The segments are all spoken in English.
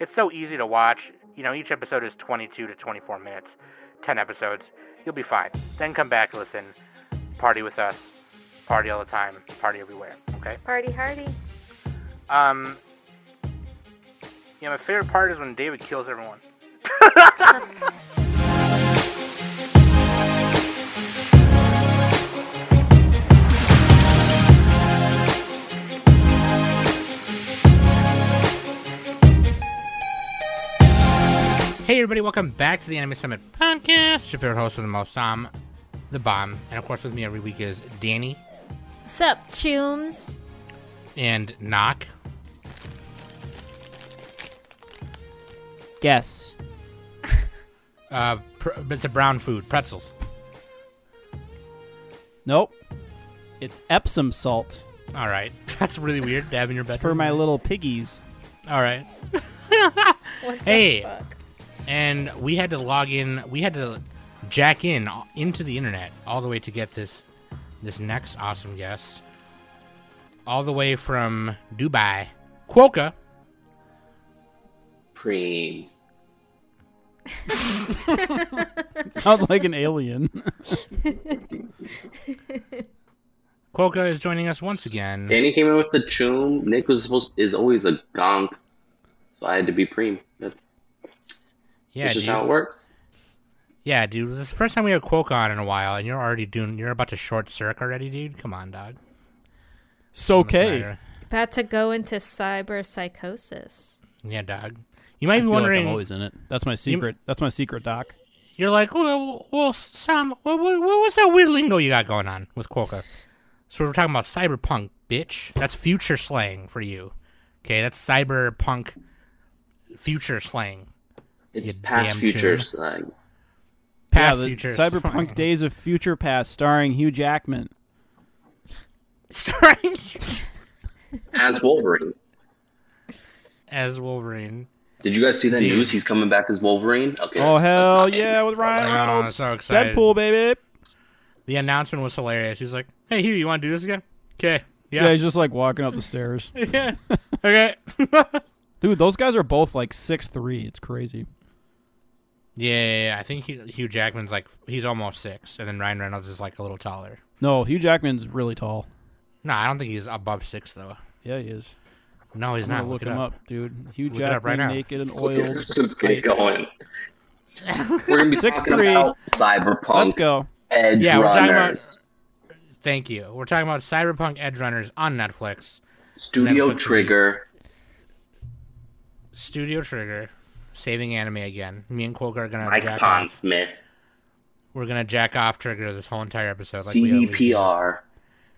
It's so easy to watch. You know, each episode is 22 to 24 minutes, 10 episodes. You'll be fine. Then come back, listen, party with us, party all the time, party everywhere. Okay. Party hardy. Um. Yeah, my favorite part is when David kills everyone. Hey everybody, welcome back to the Anime Summit podcast. Your favorite host of the most, Sam, the bomb, and of course with me every week is Danny Sup, chooms? and Knock. Guess. Uh, pr- it's a brown food, pretzels. Nope. It's Epsom salt. All right, that's really weird. Dab in your It's bedroom. for my little piggies. All right, What the Hey. fuck? And we had to log in. We had to jack in into the internet all the way to get this this next awesome guest, all the way from Dubai, Kwoka. Preem. Sounds like an alien. Kwoka is joining us once again. Danny came in with the choom. Nick was supposed is always a gonk, so I had to be Preem. That's, yeah, that's just dude. how it works. Yeah, dude. This is the first time we have Kwoka on in a while, and you're already doing. You're about to short circuit already, dude. Come on, dog. So okay. About to go into cyber psychosis. Yeah, dog. You might I be feel like wondering. I'm always in it. That's my secret. That's my secret, Doc. You're like, well, well, Sam, what, what, what's that weird lingo you got going on with Kwoka? So we're talking about cyberpunk, bitch. That's future slang for you. Okay, that's cyberpunk future slang. It's You past futures. future choom. slang. Past yeah, the Cyberpunk. Days of Future Past, starring Hugh Jackman. Starring As Wolverine. as Wolverine. Did you guys see that Dude. news? He's coming back as Wolverine. Okay. Oh hell yeah, with Ryan Oh, Reynolds. I'm so excited. Deadpool, baby. The announcement was hilarious. He's like, "Hey, Hugh, you want to do this again?" Okay. Yeah. Yeah. he's just like walking up the stairs. Yeah. okay. Dude, those guys are both like six three. It's crazy. Yeah, yeah, yeah, I think Hugh, Hugh Jackman's like he's almost six, and then Ryan Reynolds is like a little taller. No, Hugh Jackman's really tall. No, I don't think he's above six though. Yeah, he is. No, he's I'm not. gonna look, him up. up. dude. Hugh Look it up right Jackman, naked and Okay, oiled. Just get going. We're gonna be Six talking three. about cyberpunk Let's go. edge Yeah, we're talking about- Thank you. We're talking about Cyberpunk Edgerunners on Netflix. Studio Netflix. Trigger. Studio Trigger, saving anime again. Me and Kwoka are gonna Mike jack off. Pondsmith. We're gonna jack off Trigger this whole entire episode. Like we always do.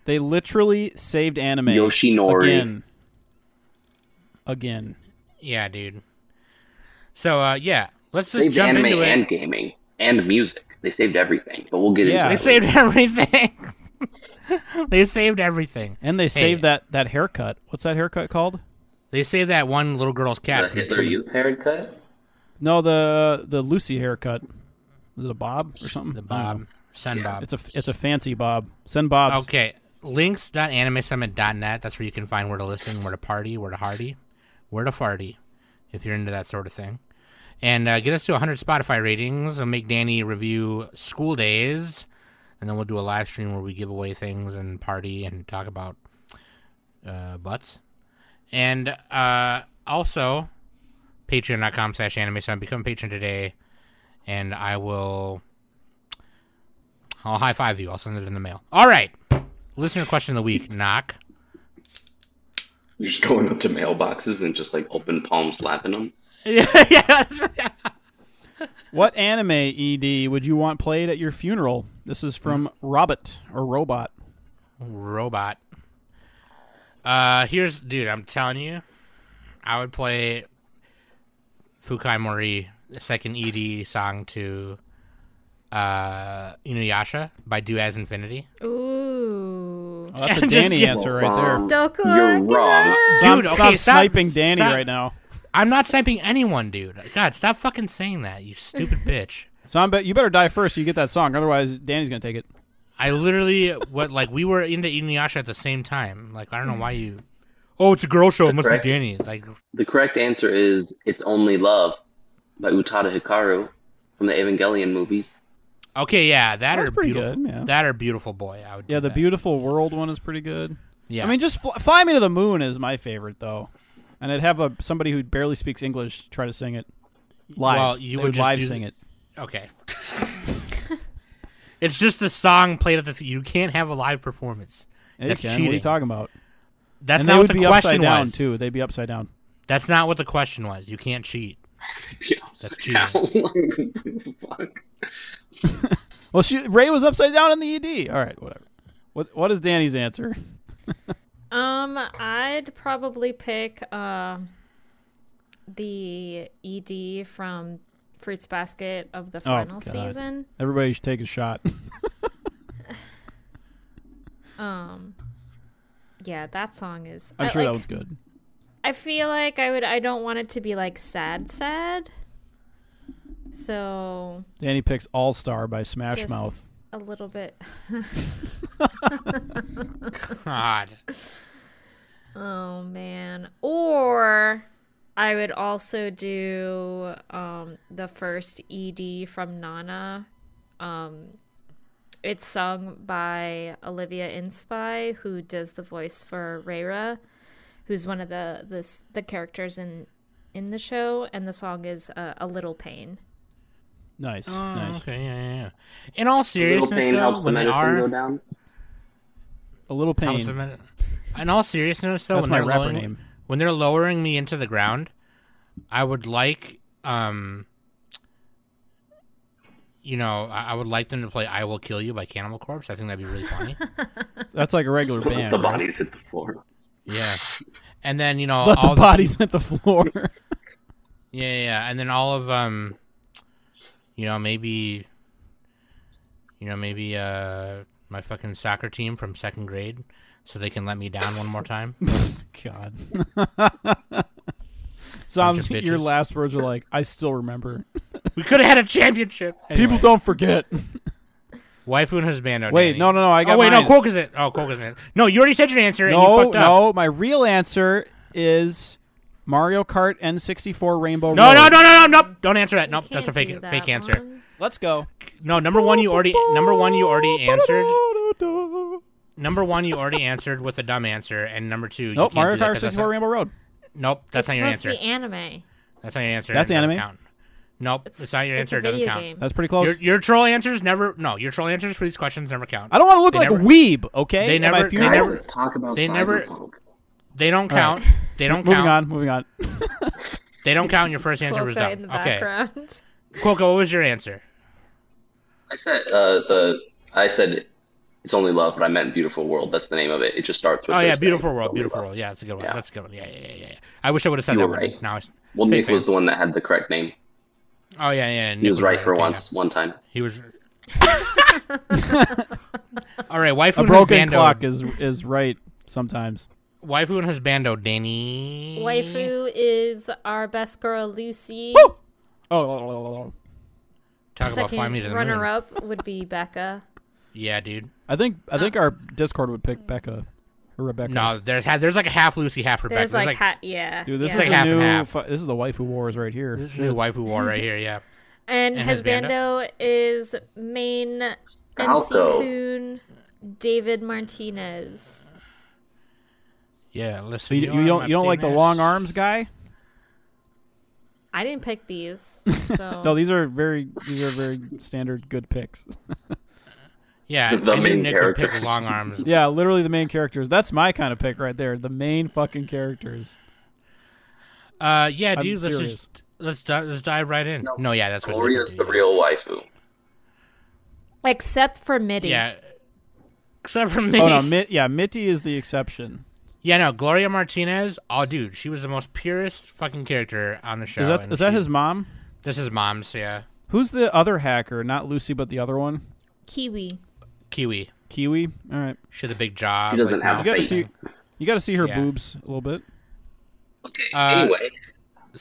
They literally saved anime Yoshinori. again. Again. Yeah, dude. So uh, yeah, let's just Saved jump anime into and it. gaming and music. They saved everything, but we'll get Yeah. They into saved everything. they saved everything. And they saved that, that haircut. What's that haircut called? They saved that one little girl's cat. the Hitler. Youth haircut. No, the the Lucy haircut. Is it a bob or something? The I Bob. know. Send Bob. It's a it's a fancy bob. Send Bob. Okay. Links.animesummit.net. That's where you can find where to listen, where to party, where to hardy, where to farty, if you're into that sort of thing. And uh, get us to 100 Spotify ratings. and make Danny review School Days. And then we'll do a live stream where we give away things and party and talk about uh, butts. And uh, also, patreon.com slash anime summit. Become a patron today. And I will. I'll high five you. I'll send it in the mail. All right. Listener question of the week. Knock. You're just going up to mailboxes and just like open palm slapping them. yeah, yes. What anime ED would you want played at your funeral? This is from Robot or Robot. Robot. Uh, here's, dude. I'm telling you, I would play Fukai Mori, the second ED song to uh Inuyasha by Do As Infinity. Ooh. Oh, that's a Danny answer right there. Doku You're wrong. So I'm, Dude, okay, I'm stop- sniping Danny stop- right now. I'm not sniping anyone, dude. God, stop fucking saying that, you stupid bitch. So I'm bet you better die first so you get that song. Otherwise, Danny's gonna take it. I literally what like we were into Inuyasha at the same time. Like I don't know why you. Oh, it's a girl show. It must correct- be Danny. Like, The correct answer is "It's Only Love" by Utada Hikaru from the Evangelion movies. okay, yeah, that That's are pretty beautiful. good, yeah. That are beautiful boy. I would. Yeah, the that. beautiful world one is pretty good. Yeah, I mean, just fly, fly me to the moon is my favorite though, and I'd have a somebody who barely speaks English try to sing it live. Well, you They would just live do- sing it. okay. it's just the song played at the. Th- you can't have a live performance. Yeah, you That's can. What are you talking about? That's and not they what the be question upside down was. too. They'd be upside down. That's not what the question was. You can't cheat. That's cheating. Fuck. Well, she Rei was upside down in the ED. All right, whatever. What what is Danny's answer? Um, I'd probably pick uh, the ED from Fruits Basket of the Oh, final God. season. Everybody should take a shot. Um, yeah, that song is. I'm I, sure that like, was good. I feel like I would. I don't want it to be like sad, sad. So Danny picks All Star by Smash Just- Mouth. a little bit. God. Oh man. Or I would also do um the first ED from Nana. Um it's sung by Olivia Inspy, who does the voice for Reira, who's one of the the, the characters in in the show, and the song is uh, "A Little Pain." Nice, Oh, nice. okay, yeah, yeah, yeah. In all seriousness, pain though, helps the when they medicine go are, down. A little pain. the in all seriousness, though, That's when my they're rapper lowering, name. when they're lowering me into the ground, I would like, um, you know, I, I would like them to play "I Will Kill You" by Cannibal Corpse. I think that'd be really funny. That's like a regular band. the right? bodies hit the floor. yeah, and then you know, But all the bodies hit the floor. Yeah, yeah, yeah, and then all of um, you know, maybe, you know, maybe uh, my fucking soccer team from second grade, so they can let me down one more time. God. Sounds Bunch of your last words are like, I still remember. we could have had a championship. People don't forget. Waifu and husbando. Wait, Danny. no, no, no. I oh, got Oh wait, mine. no, Quoke is it? Oh, Quoke is it? No, you already said your answer and you No, fucked up. no. My real answer is Mario Kart N64 Rainbow No, Road. no, no, no, no, nope. Don't answer that. Nope, that's a fake, that fake answer. Let's go. No, number one you already, number one you already answered. Number one you already answered with a dumb answer, and number two, you Nope, can't Mario do that Kart 'cause 64 Rainbow Road. Nope, that's it's not your supposed answer. to be anime. That's not your answer. That's anime? Count. Nope, it's, It's, not your answer. It doesn't count. game. That's pretty close. Your, your troll answers never. No, your troll answers for these questions never count. I don't want to look They like never- a weeb, okay? they never- my they never- let's talk about they never- They don't All right. count. They don't moving count. on, moving on. They don't count. Your first answer was Kwoka dumb. in the Okay, background. Kwoka, what was your answer? I said uh, the I said it's only love, but I meant beautiful world. That's the name of it. It just starts with. Oh yeah, beautiful it's world, beautiful love. world. Yeah, that's a good one. Yeah. That's a good one. Yeah, yeah, yeah, yeah. I wish I would have said You that were one. right. Now, I- Well, Fake Nick was the one that had the correct name. oh yeah, yeah. He Nick was right for okay, once, one time. He was. All right, waifu A broken husbando. clock is is right sometimes. Waifu and his bando, Danny. Waifu is our best girl, Lucy. Oh, oh, oh, oh, oh. Talk about fly me to Second the moon. runner up would be Becca. Yeah, dude. I think I think our Discord would pick Becca or Rebecca. No, there's ha- there's like a half Lucy, half Rebecca. There's There's like, like, ha- yeah. dude, this yeah. like is the half and new. half. fi- this is the waifu wars right here. this is new waifu war right here. Yeah. and and Husbando is main MC Falco. Coon David Martinez. Yeah. Listen. So you, you don't you don't like the long arms guy? I didn't pick these, so No, these are very these are very standard good picks. Yeah, The I knew main Nick would pick characters. long arms. yeah, literally the main characters. That's my kind of pick right there. The main fucking characters. Uh, yeah, I'm dude. Let's serious. just let's di- let's dive right in. No, No. yeah, that's what. Nick Gloria's the real waifu. except for Mitty. Yeah. Except for me. Oh no, Mit, yeah, Mitty is the exception. Yeah, no. Gloria Martinez. Oh, dude, she was the most purest fucking character on the show. Is that and is that his mom? This is mom's. Yeah, Who's the other hacker? Not Lucy, but the other one, Kiwi. Kiwi. Kiwi. All right, She had a big job. She doesn't like, have no. a You gotta face. see- you got to see her Yeah. boobs a little bit. Okay. Uh, anyway,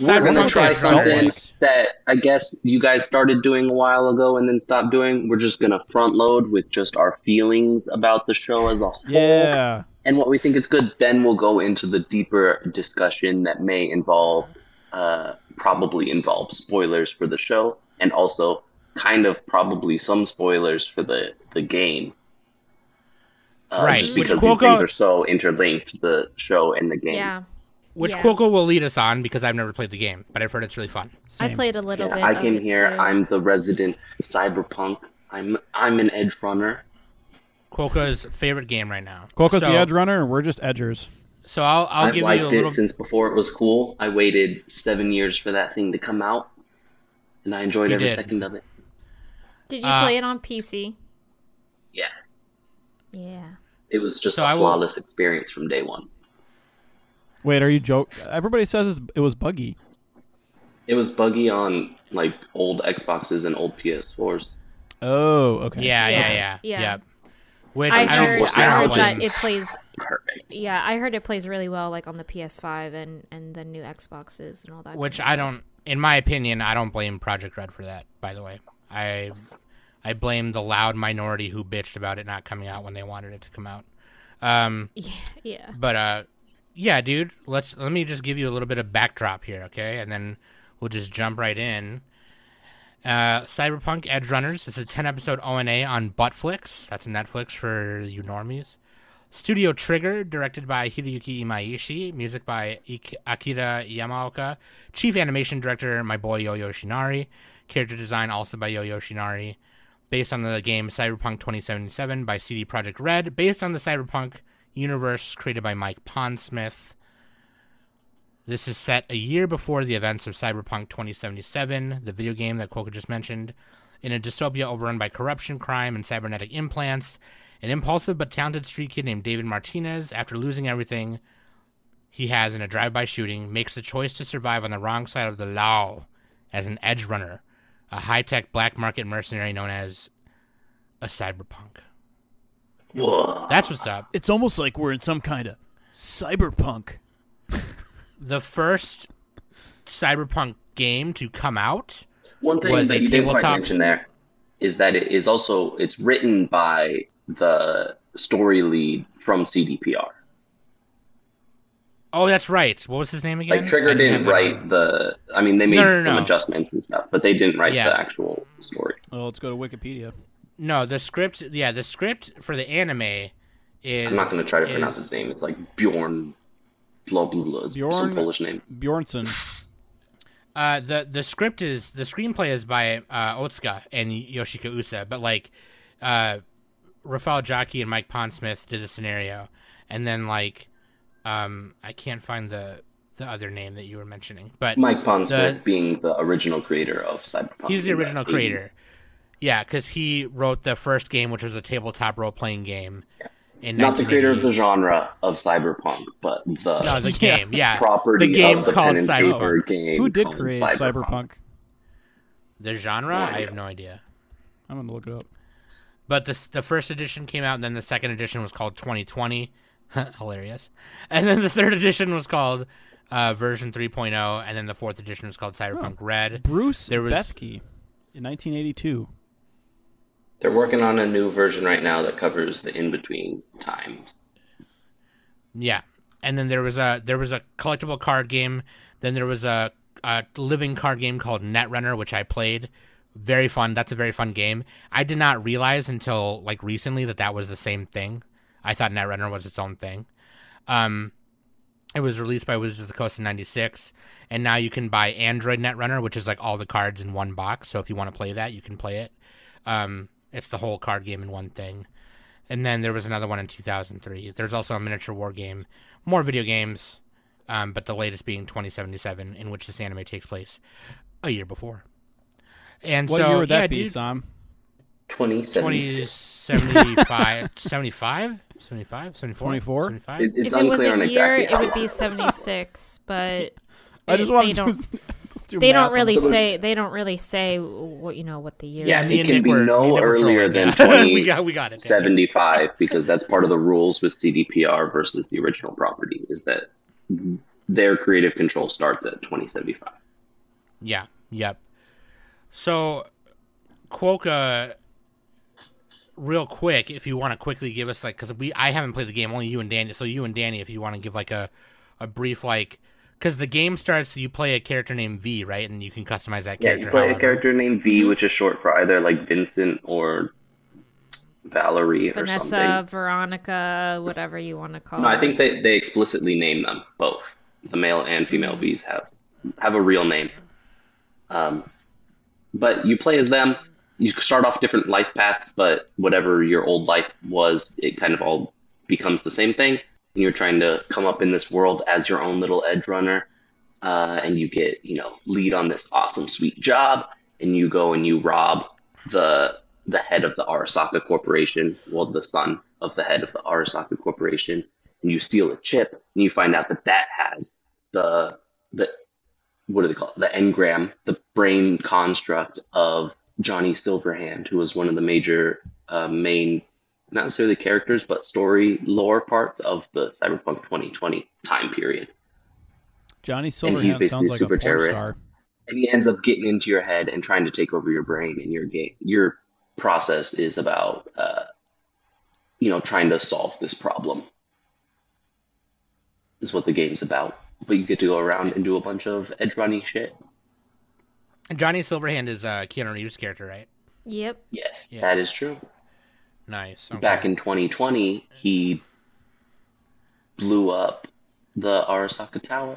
we're gonna try something runners. that I guess you guys started doing a while ago and then stopped doing. We're just gonna front load with just our feelings about the show as a whole, Yeah, and and what we think is good. Then we'll go into the deeper discussion that may involve, uh, probably involve spoilers for the show, and also kind of probably some spoilers for the the game. Uh, Right, Just which because these things are so interlinked, the show and the game. Yeah. Which Yeah. Kwoka will lead us on because I've never played the game, but I've heard it's really fun. I played a little Yeah, bit. I of came it here. too. I'm the resident cyberpunk. I'm I'm an edge runner. Kwoka's favorite game right now. Kwoka's so, the edge runner, and we're just edgers. So I'll I'll I've give liked you a it little. since before it was cool. I waited seven years for that thing to come out, and I enjoyed You every did. second of it. Did you Uh, play it on PC? Yeah, Yeah. it was just So a I will- flawless experience from day one. Wait, are you joke? Everybody says it was buggy. It was buggy on like old Xboxes and old PS4s. Oh, okay. Yeah, yeah, Yeah. yeah, Yeah. Yep. Which I I, don't. heard, I I heard that it plays. Perfect. Yeah, I heard it plays really well, like on the PS5 and and the new Xboxes and all that. Which kind of I stuff. don't. In my opinion, I don't blame Projekt Red for that. By the way, I I blame the loud minority who bitched about it not coming out when they wanted it to come out. Um, Yeah, yeah. but uh, yeah, dude. Let's let me just give you a little bit of backdrop here, okay, and then we'll just jump right in. Uh, Cyberpunk Edgerunners. It's a ten episode ONA on Buttflix. That's Netflix for you normies. Studio Trigger, directed by Hiroyuki Imaishi. Music by Ik- Akira Yamaoka. Chief animation director, my boy Yo Yoshinari. Character design also by Yo Yoshinari. Based on the game Cyberpunk 2077 by CD Projekt Red. Based on the Cyberpunk universe created by Mike Pondsmith. This is set a year before the events of Cyberpunk 2077, the video game that Kwoka just mentioned. In a dystopia overrun by corruption, crime, and cybernetic implants, an impulsive but talented street kid named David Martinez, after losing everything he has in a drive-by shooting, makes the choice to survive on the wrong side of the law as an edge runner, a high-tech black market mercenary known as a cyberpunk. Whoa. That's what's up. It's almost like we're in some kind of cyberpunk. The first cyberpunk game to come out One thing was that a you didn't quite tabletop- mention there is that it is also it's written by the story lead from CDPR. Oh, that's right. What was his name again? Like Trigger I didn't didn't write the. I mean, they made No, no, some no. adjustments and stuff, but they didn't write Yeah. the actual story. Well, let's go to Wikipedia. No, the script. Yeah, the script for the anime is. I'm not going to try to is- pronounce his name. It's like Bjorn, blah blah blah, some Bjorn- Polish name. Bjornson. Uh, the the script is the screenplay is by uh, Otsuka and Yoshiki Usa, but like, uh, Rafał Jaki and Mike Pondsmith did the scenario, and then like, um, I can't find the the other name that you were mentioning, but Mike Pondsmith The- being the original creator of Cyberpunk. He's the original 80s. creator. Yeah, because he wrote the first game, which was a tabletop role playing game. In Not the creator of the genre of Cyberpunk, but the No, the game. Yeah, property the game of the called pen and Cyberpunk. paper game. Who did create Cyberpunk. cyberpunk? The genre? No I have no idea. I'm gonna look it up. But the the first edition came out, and then the second edition was called 2020. Hilarious. And then the third edition was called uh, version 3.0, and then the fourth edition was called Cyberpunk Red. Bruce There was- Bethke in 1982. They're working on a new version right now that covers the in between times. Yeah, and then there was a there was a collectible card game. Then there was a, a living card game called Netrunner, which I played. Very fun. That's a very fun game. I did not realize until like recently that that was the same thing. I thought Netrunner was its own thing. Um, it was released by Wizards of the Coast in '96, and now you can buy Android Netrunner, which is like all the cards in one box. So if you want to play that, you can play it. Um, it's the whole card game in one thing. And then there was another one in 2003. There's also a miniature war game, more video games, um, but the latest being 2077, in which this anime takes place a year before. And What so, year would that yeah, be, dude, Sam? 2075, 75, 75, 74, 24? 75? It, it's if it was unclear on a exactly year, it would be 76, but I just want they to don't do, let's do they don't really. So say they don't really say what you know what the year Yeah, is. it can be were, no me and Nick were earlier than yeah. 20 we got, we got it. 75 because that's part of the rules with CDPR versus the original property is that their creative control starts at 2075. Yeah. Yep. So, Kwoka real quick, if you want to quickly give us like, because we I haven't played the game, only you and Danny. So you and Danny, if you want to give like a a brief like, because the game starts, you play a character named V, right, and you can customize that character. Yeah, character. you play a character named V, which is short for either like Vincent or Valerie or Vanessa, something. Veronica, whatever you want to call No, I think they, they explicitly name them both. The male and female Mm. Vs have have a real name. Um, but you play as them. You start off different life paths, but whatever your old life was, it kind of all becomes the same thing. And you're trying to come up in this world as your own little edge runner, uh, and you get you know lead on this awesome sweet job, and you go and you rob the the head of the Arasaka Corporation, well, the son of the head of the Arasaka Corporation, and you steal a chip, and you find out that that has the the what do they call it? The engram, the brain construct of Johnny Silverhand, who was one of the major uh, main, not necessarily characters, but story lore parts of the Cyberpunk 2020 time period. Johnny Silverhand And he's basically sounds a like super a terrorist. star. and he ends up getting into your head and trying to take over your brain and your game your process is about uh, you know trying to solve this problem is what the game's about but you get to go around and do a bunch of edge running shit Johnny Silverhand is uh, Keanu Reeves' character, right? Yep. yes Yeah. that is true Nice. Okay. back in 2020 he blew up the arasaka tower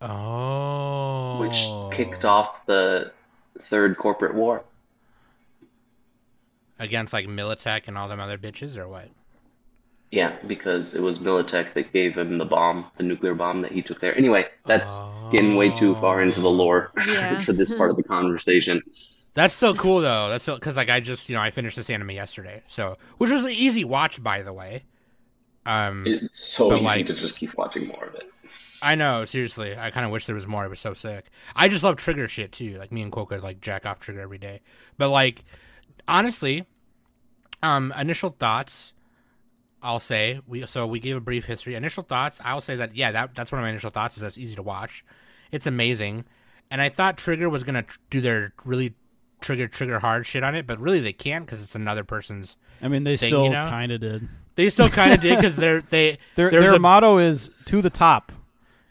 oh, which kicked off the third corporate war against like Militech and all them other bitches, or what? Yeah, because it was Militech that gave him the bomb, the nuclear bomb that he took there. Anyway, that's getting way too far into the lore Yeah. for this part of the conversation. That's so cool though. That's so because like I just you know I finished this anime yesterday, so which was an easy watch by the way. Um, It's so But, easy like- to just keep watching more of it. I know seriously. I kind of wish there was more. It was so sick. I just love Trigger shit too. Like me and Kwoka like jack off Trigger every day. But like honestly, um, initial thoughts. I'll say we so we gave a brief history. Initial thoughts. I'll say that yeah, that that's one of my initial thoughts. Is that's easy to watch. It's amazing, and I thought Trigger was gonna tr- do their really trigger trigger hard shit on it, but really they can't because it's another person's. I mean, they thing, still you know? kind of did. They still kind of did because they're they Their their a- motto is to the top,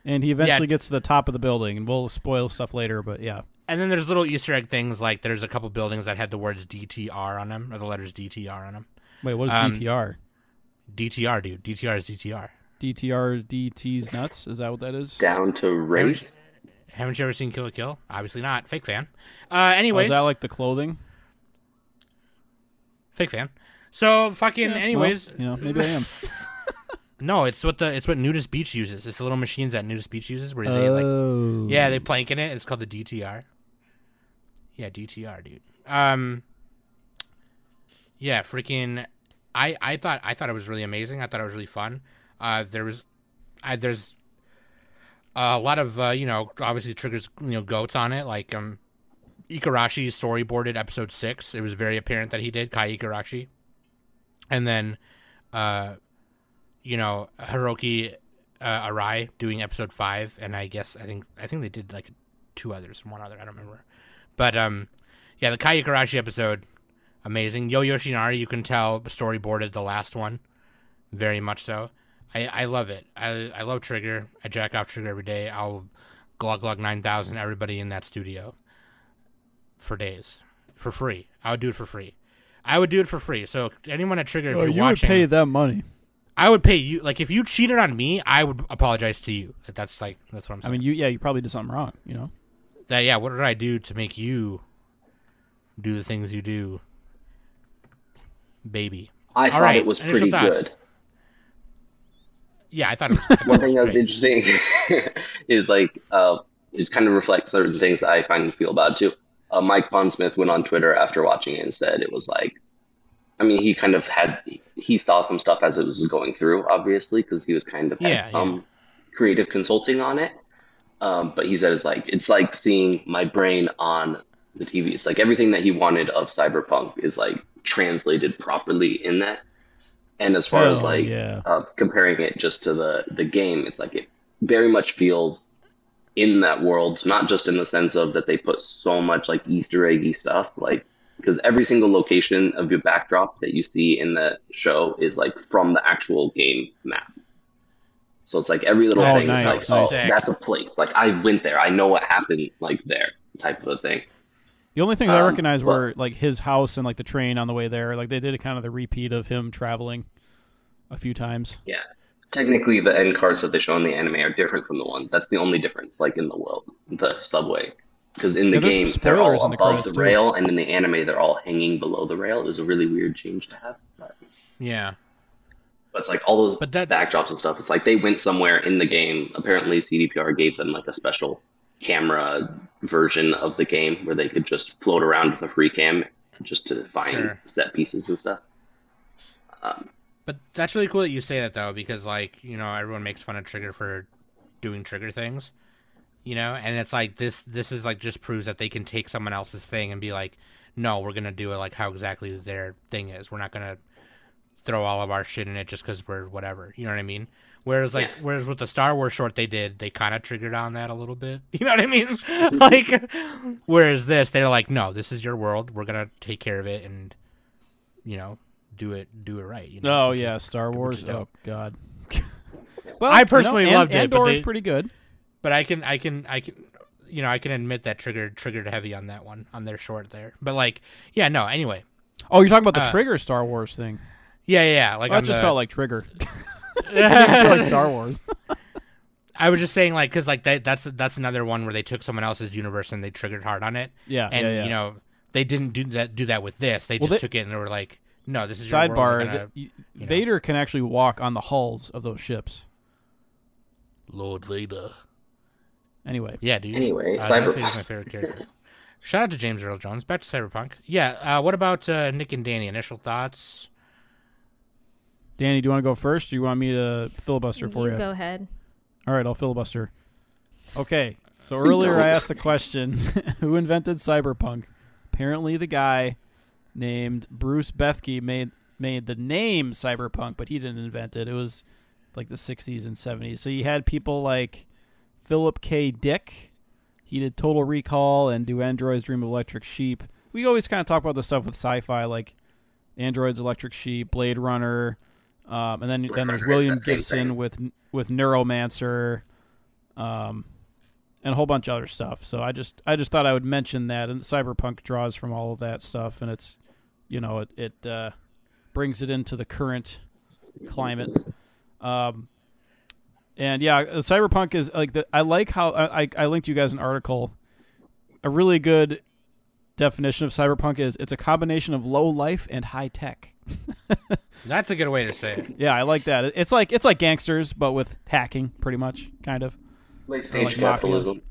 and he eventually t- gets to the top of the building. And we'll spoil stuff later, but yeah. And then there's little Easter egg things like there's a couple buildings that had the words DTR on them or the letters DTR on them. Wait, what is Um, DTR? DTR, dude. DTR is DTR. DTR DT's nuts? Is that what that is? Down to race. Haven't you ever seen Kill la Kill? Obviously not. Fake fan. Uh, Oh, anyways, is that like the clothing? fake fan. So fucking. Yeah, well, anyways, you know, maybe I am. no, it's what the it's what Nudist Beach uses. It's the little machines that Nudist Beach uses where they like oh, Yeah, they plank in it. It's called the DTR. Yeah, DTR, dude. Um. Yeah, freaking. I I thought I thought it was really amazing. I thought it was really fun. Uh, there was, I there's a lot of uh, you know obviously triggers you know goats on it like um. Ikarashi storyboarded episode six. It was very apparent that he did Kai Ikarashi, and then, uh, you know Hiroki uh, Arai doing episode five, and I guess I think I think they did like two others, one other I don't remember, but um, yeah, the Kai Ikarashi episode, amazing. Yo Yoshinari, you can tell storyboarded the last one, very much so. I I love it. I I love Trigger. I jack off Trigger every day. I'll glug glug nine thousand everybody in that studio for days for free. I would do it for free. I would do it for free. So anyone at Trigger, if Oh, you're you watching, would pay them money. I would pay you. Like if you cheated on me, I would apologize to you. That's like that's what I'm saying. I mean, you yeah, you probably did something wrong. You know. that yeah. What did I do to make you do the things you do, baby? I All thought right, it was pretty good. Yeah, I thought it was. One thing that was interesting is like uh, it kind of reflects certain things that I find and feel about too. Uh, Mike Pondsmith went on Twitter after watching it and said it was like, I mean, he kind of had he saw some stuff as it was going through, obviously, because he was kind of had Yeah, some creative consulting on it. Um, but he said it's like it's like seeing my brain on the TV. It's like everything that he wanted of Cyberpunk is like translated properly in that. And as far as like yeah. uh, comparing it just to the the game, it's like it very much feels in that world, not just in the sense of that they put so much like Easter eggy stuff, like because every single location of your backdrop that you see in the show is like from the actual game map. So it's like every little Oh, thing nice, is like, oh, nice. that's a place. Like I went there. I know what happened like there, type of a thing. The only things I Um, recognize well- were like his house and like the train on the way there. Like they did a kind of the repeat of him traveling a few times. Yeah. Technically, the end cards that they show in the anime are different from the one. That's the only difference, like in the world, the subway. Because in the Yeah, game, they're all spoilers in the above credits, the too. rail, and in the anime, they're all hanging below the rail. It was a really weird change to have. But, Yeah. but it's like all those But that- backdrops and stuff. It's like they went somewhere in the game. Apparently, CDPR gave them like a special camera version of the game where they could just float around with a free cam just to find Sure. set pieces and stuff. Um, But that's really cool that you say that though, because like you know everyone makes fun of Trigger for doing Trigger things, you know, and it's like this. This is like just proves that they can take someone else's thing and be like, no, we're gonna do it like how exactly their thing is. We're not gonna throw all of our shit in it just because we're whatever. You know what I mean? Whereas like Yeah. whereas with the Star Wars short they did, they kind of triggered on that a little bit. You know what I mean? like whereas this, they're like, no, this is your world. We're gonna take care of it and you know do it do it right. You know? Oh which is- yeah, Star Wars. Oh god. well, I you know, personally An- loved it, but Andor is pretty good. But I can, I can, I can, you know, I can admit that triggered triggered heavy on that one on their short there. But like, yeah, no. Anyway, Oh, you're talking about the Uh, Trigger Star Wars thing. yeah, yeah, yeah. Like on it just the- felt like Trigger. it didn't feel like Star Wars. I was just saying like because like that that's that's another one where they took someone else's universe and they triggered hard on it. Yeah, and yeah, yeah. you know they didn't do that do that with this. They Well, just they- took it and they were like, no, this is your world. We're Sidebar: gonna- the- y- know. Vader can actually walk on the hulls of those ships. Lord Vader. Anyway, Yeah, dude. Anyway, uh, Cyber- Darth my favorite character. Shout out to James Earl Jones. Back to Cyberpunk. Yeah. Uh, what about uh, Nick and Danny? Initial thoughts? Danny, do you want to go first, or you want me to filibuster for you you? go ahead. All right, I'll filibuster. Okay, so earlier I asked the question: Who invented cyberpunk? Apparently, the guy named Bruce Bethke made made the name cyberpunk, but he didn't invent it. It was like the '60s and '70s. So you had people like Philip K. Dick. He did Total Recall and Do Androids Dream of Electric Sheep. We always kind of talk about the stuff with sci-fi, like Androids, Electric Sheep, Blade Runner, um, and then then there's William Gibson with with Neuromancer, um, and a whole bunch of other stuff. So I just I just thought I would mention that, and Cyberpunk draws from all of that stuff, and it's you know it it uh, brings it into the current climate. Um, and yeah, Cyberpunk is like the I like how I, I linked you guys an article. A really good definition of cyberpunk is it's a combination of low life and high tech. That's a good way to say it. Yeah, I like that. It's like it's like gangsters, but with hacking, pretty much, kind of. late stage like Mafia. capitalism.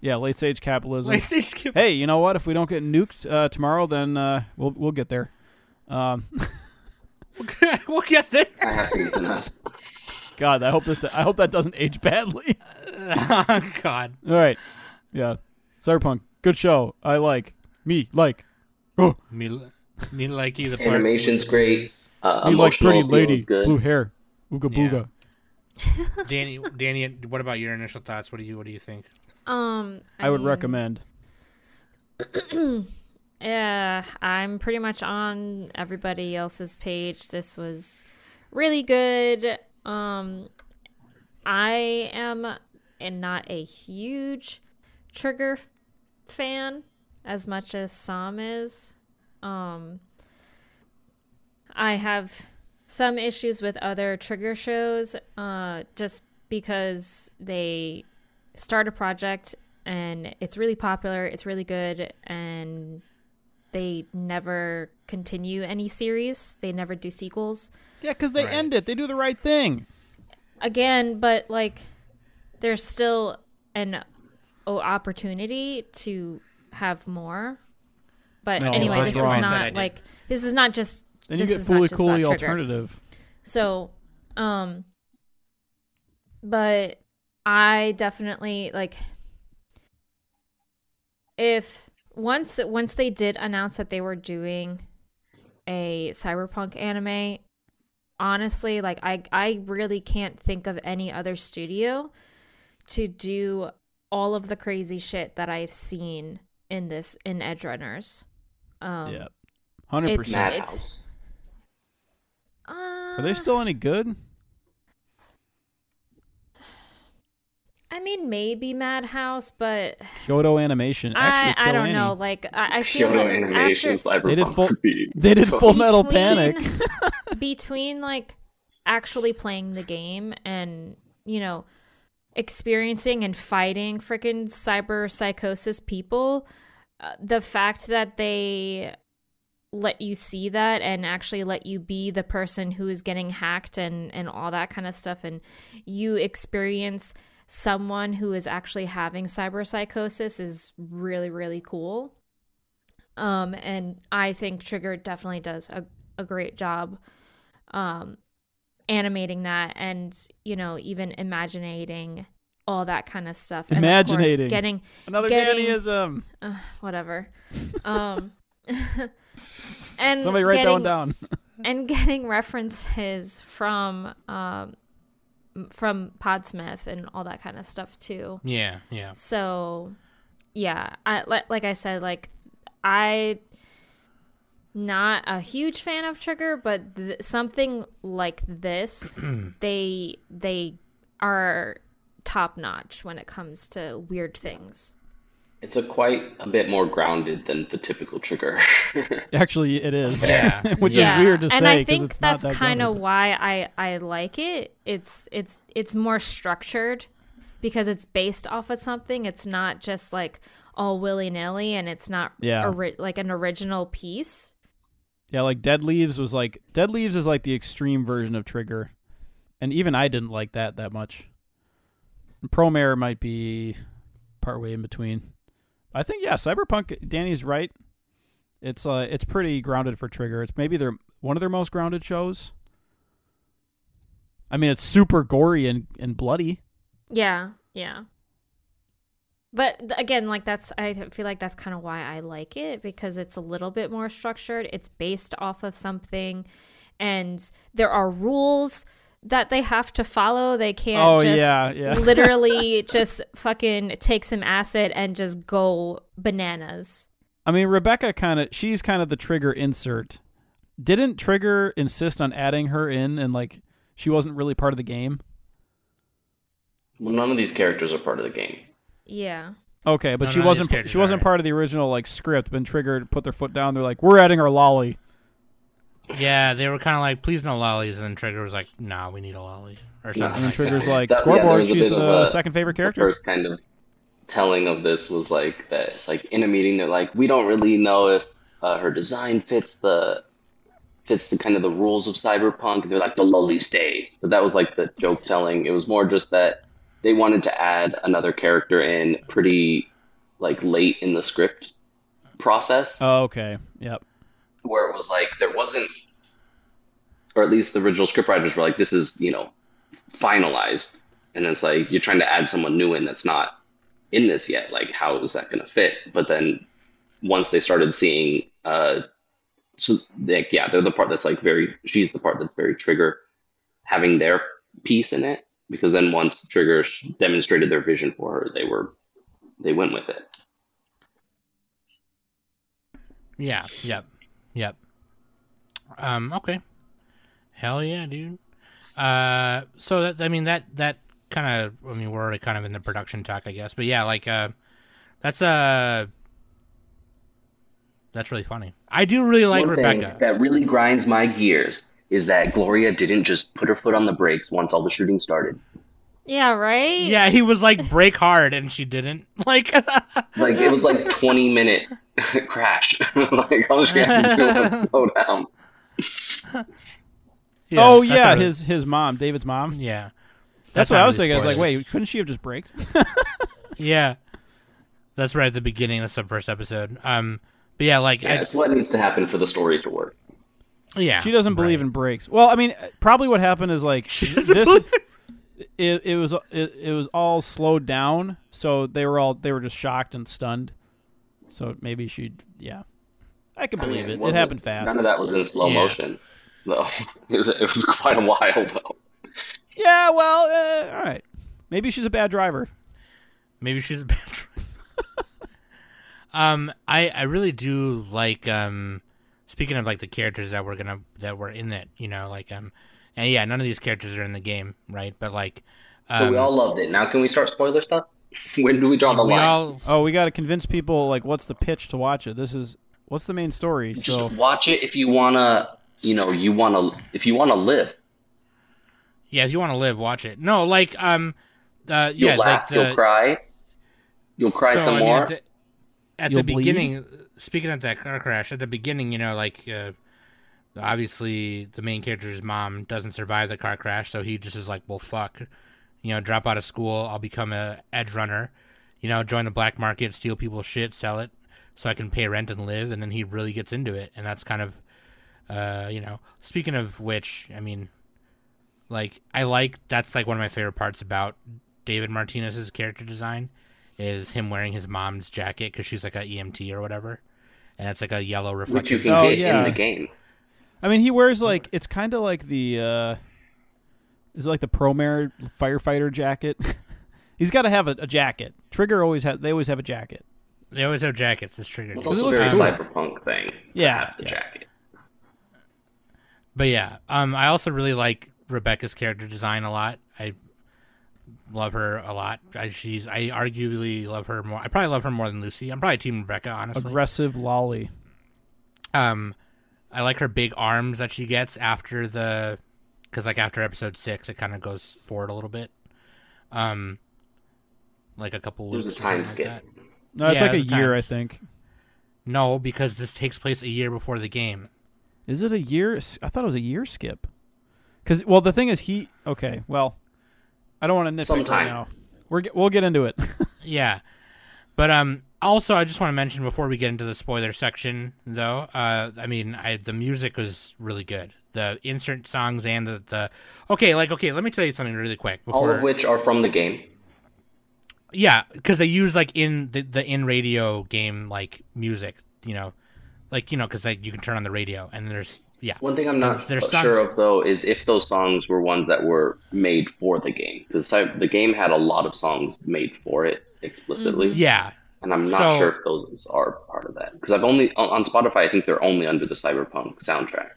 Yeah, late stage capitalism. Like, they skip- hey, you know what? If we don't get nuked uh, tomorrow, then uh, we'll we'll get there. Um, we'll get there. I have faith in us. God, I hope this I hope that doesn't age badly. oh, God. All right, yeah, cyberpunk, good show. I like me like oh Me, me like you the part. Animation's great. Uh, me like pretty appeal lady, good. blue hair, ooga Yeah. booga. Danny, Danny, what about your initial thoughts? What do you What do you think? Um, I would mean, recommend. Yeah, I'm pretty much on everybody else's page. This was really good. Um, I am and not a huge Trigger fan as much as Sam is. Um, I have some issues with other Trigger shows, uh, just because they start a project and it's really popular, it's really good, and they never continue any series. They never do sequels. Yeah, because they Right. end it. They do the right thing. Again, but like there's still an o- opportunity to have more. But No, anyway, that's this is wrong. Said I not did. like this is not just Then you this get is not fully just about coolly Trigger. alternative. So, um, but I definitely like if once once they did announce that they were doing a cyberpunk anime, honestly, like I I really can't think of any other studio to do all of the crazy shit that I've seen in this in Edgerunners. Um, yeah, hundred percent. Uh, Are they still any good? I mean, maybe Madhouse, but Kyoto Animation actually I, I don't Annie. know. Like I, I feel Kyoto like Animation, after, They did full- They did so- Full Metal Panic. between like actually playing the game and you know experiencing and fighting freaking cyber psychosis people the fact that they let you see that and actually let you be the person who is getting hacked and and all that kind of stuff and you experience someone who is actually having cyber psychosis is really really cool. Um and i think trigger definitely does a, a great job um animating that and you know even imaginating all that kind of stuff and of course getting Another Getting- Dannyism. uh, whatever um and Somebody write that one down. and getting references from um from Pondsmith and all that kind of stuff too. Yeah, yeah. So, yeah, I li- like I said, like I not a huge fan of Trigger, but th- something like this, they they are top notch when it comes to weird things. It's a quite a bit more grounded than the typical trigger. Actually, it is. Yeah. Which yeah, is weird to and say. I 'cause think it's that's that kind of why I I like it. It's it's it's more structured because it's based off of something. It's not just like all willy nilly, and it's not Yeah. ori- like an original piece. Yeah, like Dead Leaves was like Dead Leaves is like the extreme version of Trigger, and even I didn't like that that much. Promare might be partway in between. I think yeah, Cyberpunk. Danny's right. It's uh, it's pretty grounded for Trigger. It's maybe their one of their most grounded shows. I mean, it's super gory and, and bloody. Yeah, yeah. But again, like that's I feel like that's kind of why I like it because it's a little bit more structured. It's based off of something and there are rules that they have to follow. They can't Oh, just yeah, yeah. literally just fucking take some acid and just go bananas. I mean, Rebecca kind of she's kind of the Trigger insert. Didn't Trigger insist on adding her in and like she wasn't really part of the game? well, none of these characters are part of the game. Yeah. Okay, but No, she wasn't she wasn't are. part of the original like script. When Trigger put their foot down, they're like, "We're adding our lolly." Yeah, they were kind of like, please no lollies. And then Trigger was like, nah, we need a lolly. Or something And then Trigger's like, That- "Scoreboard, was a she's the a- second favorite The character." first kind of telling of this was like that it's like in a meeting they're like we don't really know if uh, her design fits the fits the kind of the rules of cyberpunk they're like the lowly stays but that was like the joke telling it was more just that they wanted to add another character in pretty like late in the script process Oh, okay. Yep. Where it was like there wasn't or at least the original scriptwriters were like this is you know finalized. And it's like you're trying to add someone new in that's not in this yet like how is that going to fit? But then once they started seeing uh so like yeah they're the part that's like very she's the part that's very trigger having their piece in it because then once trigger demonstrated their vision for her they were they went with it. Yeah, yep, yep. Um, okay. Hell yeah, dude. Uh, so that I mean that that kind of I mean we're already kind of in the production talk, I guess, but yeah, like uh, that's uh, that's really funny. I do really like One Rebecca. thing that really grinds my gears is that Gloria didn't just put her foot on the brakes once all the shooting started. Yeah, right? Yeah, he was like break hard, and she didn't. Like, Like it was like twenty minute crash. like all she had to do was slow down. Yeah, oh yeah, a really- his his mom, David's mom. yeah. That's, That's what I was really thinking. I was like, wait, couldn't she have just braked? Yeah, that's right at the beginning. That's the first episode. Um, but yeah, like, Yeah, I it's what needs to happen for the story to work. yeah, she doesn't believe right. in breaks. Well, I mean, probably what happened is like She this. believe- It, it was it, it was all slowed down, so they were all they were just shocked and stunned. So maybe she, yeah, I can I mean, believe it. It happened fast. None of that was in slow Yeah. motion, though. It was, it was quite a while, though. Yeah, well, uh, all right. Maybe she's a bad driver. Maybe she's a bad driver. Um, I I really do like um, speaking of like the characters that were gonna that were in it, you know, like um, and yeah, none of these characters are in the game, right? But like, um, So we all loved it. Now can we start spoiler stuff? when do we draw the we line? all Oh, we got to convince people like what's the pitch to watch it. This is what's the main story. Just So watch it if you wanna. You know, you wanna if you wanna live. yeah, if you want to live, watch it. No, like um, uh, You'll yeah, laugh. like the, you'll cry. You'll cry so, some I mean, more. At the, at the beginning, speaking of that car crash, at the beginning, you know, like uh, obviously the main character's mom doesn't survive the car crash, so he just is like, well, fuck, you know, drop out of school, I'll become a edge runner, you know, join the black market, steal people's shit, sell it, so I can pay rent and live, and then he really gets into it, and that's kind of, uh, you know, speaking of which, I mean, like I like that's like one of my favorite parts about David Martinez's character design is him wearing his mom's jacket because she's like a EMT or whatever, and it's like a yellow which you can Oh, get yeah. in the game. I mean, he wears like it's kind of like the uh is it like the Promare firefighter jacket. He's got to have a, a jacket. Trigger always has. They always have a jacket. They always have jackets. This trigger. It's do. it also looks very cool. cyberpunk thing. to Yeah, have the yeah. jacket. But yeah, um, I also really like Rebecca's character design a lot. I love her a lot. I, she's I arguably love her more. I probably love her more than Lucy. I'm probably Team Rebecca, honestly. Aggressive lolly. Um, I like her big arms that she gets after the, because like after episode six, it kind of goes forward a little bit. Um, like a couple There's a weeks or time skip. like. No, it's Yeah, like a year, time. I think. No, because this takes place a year before the game. Is it a year? I thought it was a year skip. Because well, the thing is, he okay. Well, I don't want to nitpick right Sometime. now. We're we'll get into it. Yeah, but um, also I just want to mention before we get into the spoiler section, though. Uh, I mean, I the music was really good. The insert songs and the the okay, like okay, let me tell you something really quick All of which are from the game. Yeah, because they use like in the the in radio game like music, you know, like you know, because like you can turn on the radio and there's yeah. One thing I'm not There's sure of though is if those songs were ones that were made for the game, because the game had a lot of songs made for it explicitly, mm-hmm. Yeah, and I'm not So- sure if those are part of that. Because I've only on on Spotify, I think they're only under the Cyberpunk soundtrack.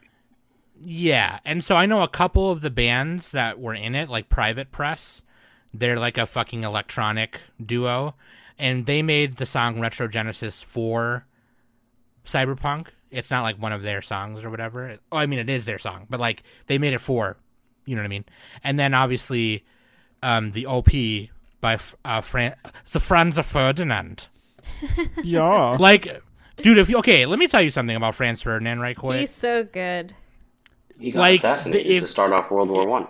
Yeah, and so I know a couple of the bands that were in it, like Private Press. They're like a fucking electronic duo, and they made the song Retrogenesis for Cyberpunk. It's not like one of their songs or whatever. Oh, I mean, it is their song, but like they made it for, you know what I mean. And then obviously, um, the OP by uh, Fran- it's the Franz Ferdinand. yeah. Like, dude, if you okay, let me tell you something about Franz Ferdinand right quick. He's so good. He got Like, assassinated the- if- to start off World War One.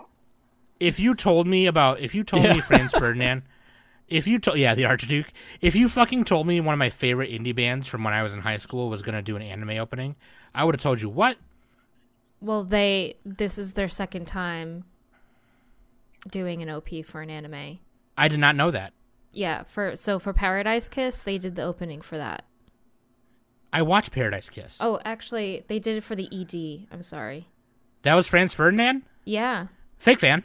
if you told me about if you told me Franz Ferdinand, if you told yeah the Archduke, if you fucking told me one of my favorite indie bands from when I was in high school was gonna do an anime opening, I would have told you what. Well, they this is their second time doing an OP for an anime. I did not know that. Yeah, for so for Paradise Kiss, they did the opening for that. I watched Paradise Kiss. Oh, actually, they did it for the ED. I'm sorry. That was Franz Ferdinand. Yeah. Fake fan.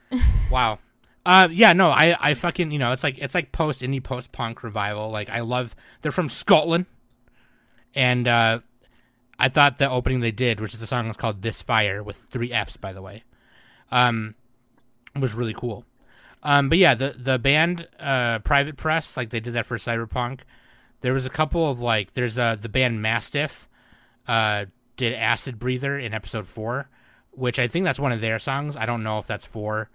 wow. Uh, yeah, no, I, I fucking, you know, it's like, it's like post indie post punk revival. Like, I love. They're from Scotland, and uh, I thought the opening they did, which is the song is called "This Fire" with three Fs, by the way, um, was really cool. Um, but yeah, the the band uh, Private Press, like they did that for Cyberpunk. There was a couple of like, there's uh the band Mastiff, uh, did Acid Breather in episode four, which I think that's one of their songs. I don't know if that's for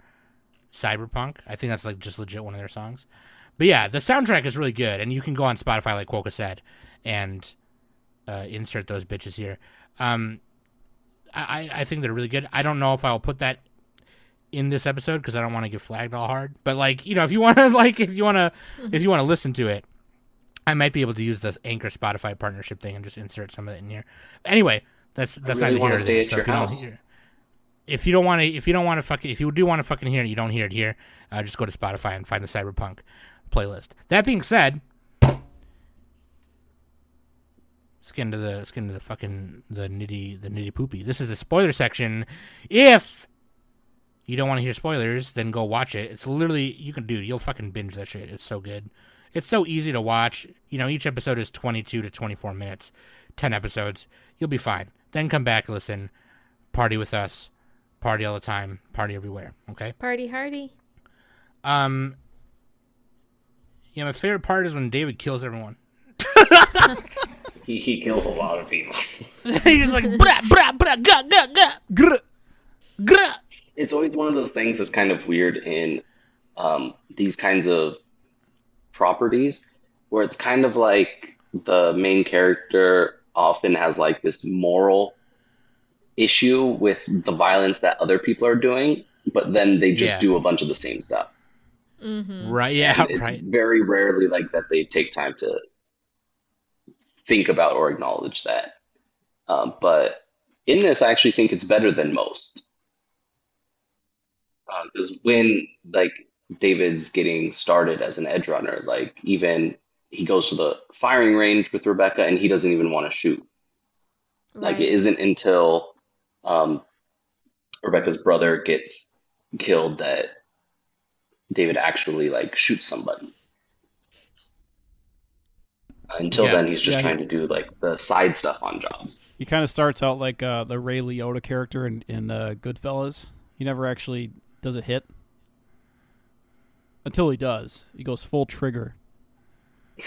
Cyberpunk. I think that's like just legit one of their songs. But yeah, the soundtrack is really good, and you can go on Spotify, like Kwoka said, and uh, insert those bitches here. Um, I I think they're really good. I don't know if I'll put that in this episode because I don't want to get flagged all hard. But like you know, if you want to like if you want to if you want to listen to it, I might be able to use the Anchor Spotify partnership thing and just insert some of it in here. Anyway, that's that's really neither wanna here stay at So your house. hear, if you don't want to, if you don't want to fucking, if you do want to fucking hear it, you don't hear it here. Uh, just go to Spotify and find the Cyberpunk playlist. That being said, let's get into the get into the fucking the nitty the nitty poopy. This is the spoiler section. If you don't want to hear spoilers, then go watch it. It's literally you can do. You'll fucking binge that shit. It's so good. It's so easy to watch. You know, each episode is 22 to 24 minutes, 10 episodes. You'll be fine. Then come back, listen, party with us, party all the time, party everywhere. Okay. Party hardy. Um. Yeah, my favorite part is when David kills everyone. He, he kills a lot of people. He's just like brah brah brah gah gah gah grr grr. it's always one of those things that's kind of weird in um, these kinds of properties where it's kind of like the main character often has like this moral issue with the violence that other people are doing, but then they just Yeah. do a bunch of the same stuff. Right? Yeah. It's Right. very rarely like that they take time to think about or acknowledge that. Um, but in this, I actually think it's better than most. Because when like David's getting started as an edge runner, like even he goes to the firing range with Rebecca and he doesn't even want to shoot. Like it isn't until um, Rebecca's brother gets killed that David actually like shoots somebody. Until Yeah. then, he's just Yeah, he- trying to do like the side stuff on jobs. He kind of starts out like uh, the Ray Liotta character in, in uh, Goodfellas. He never actually does a hit until he does. He goes full trigger.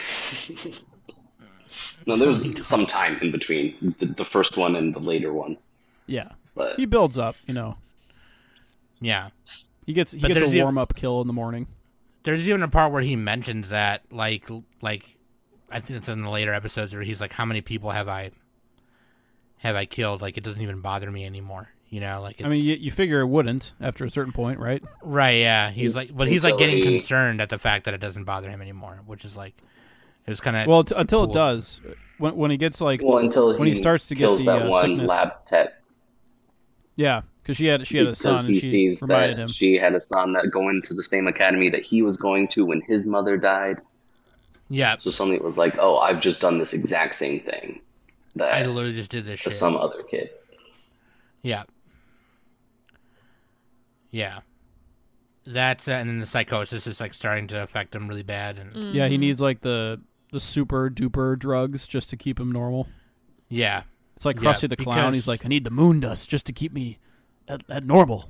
No, there was some time in between the, the first one and the later ones, Yeah, but he builds up. You know, Yeah. he gets he But gets a warm up kill in the morning. There's even a part where he mentions that, like, like I think it's in the later episodes where he's like, "How many people have I have I killed? Like, it doesn't even bother me anymore." You know, like it's, I mean, you, you figure it wouldn't after a certain point, right? right? Yeah, he's like, but he's like getting he- concerned at the fact that it doesn't bother him anymore, which is like, it was kind of Well, t- until cool. it does. When when he gets like well, until when he starts to get the, that uh, one sickness. lab tech yeah, because she had she had a son because and he she sees that him. she had a son that going to the same academy that he was going to when his mother died. yeah. So something it was like, oh, I've just done this exact same thing That I that literally just did this to shit. some other kid. Yeah. Yeah. That's uh, and then the psychosis is like starting to affect him really bad, and Yeah, he needs like the the super duper drugs just to keep him normal. yeah, It's like Yeah, the Clown. He's like, I need the moon dust just to keep me at, at normal.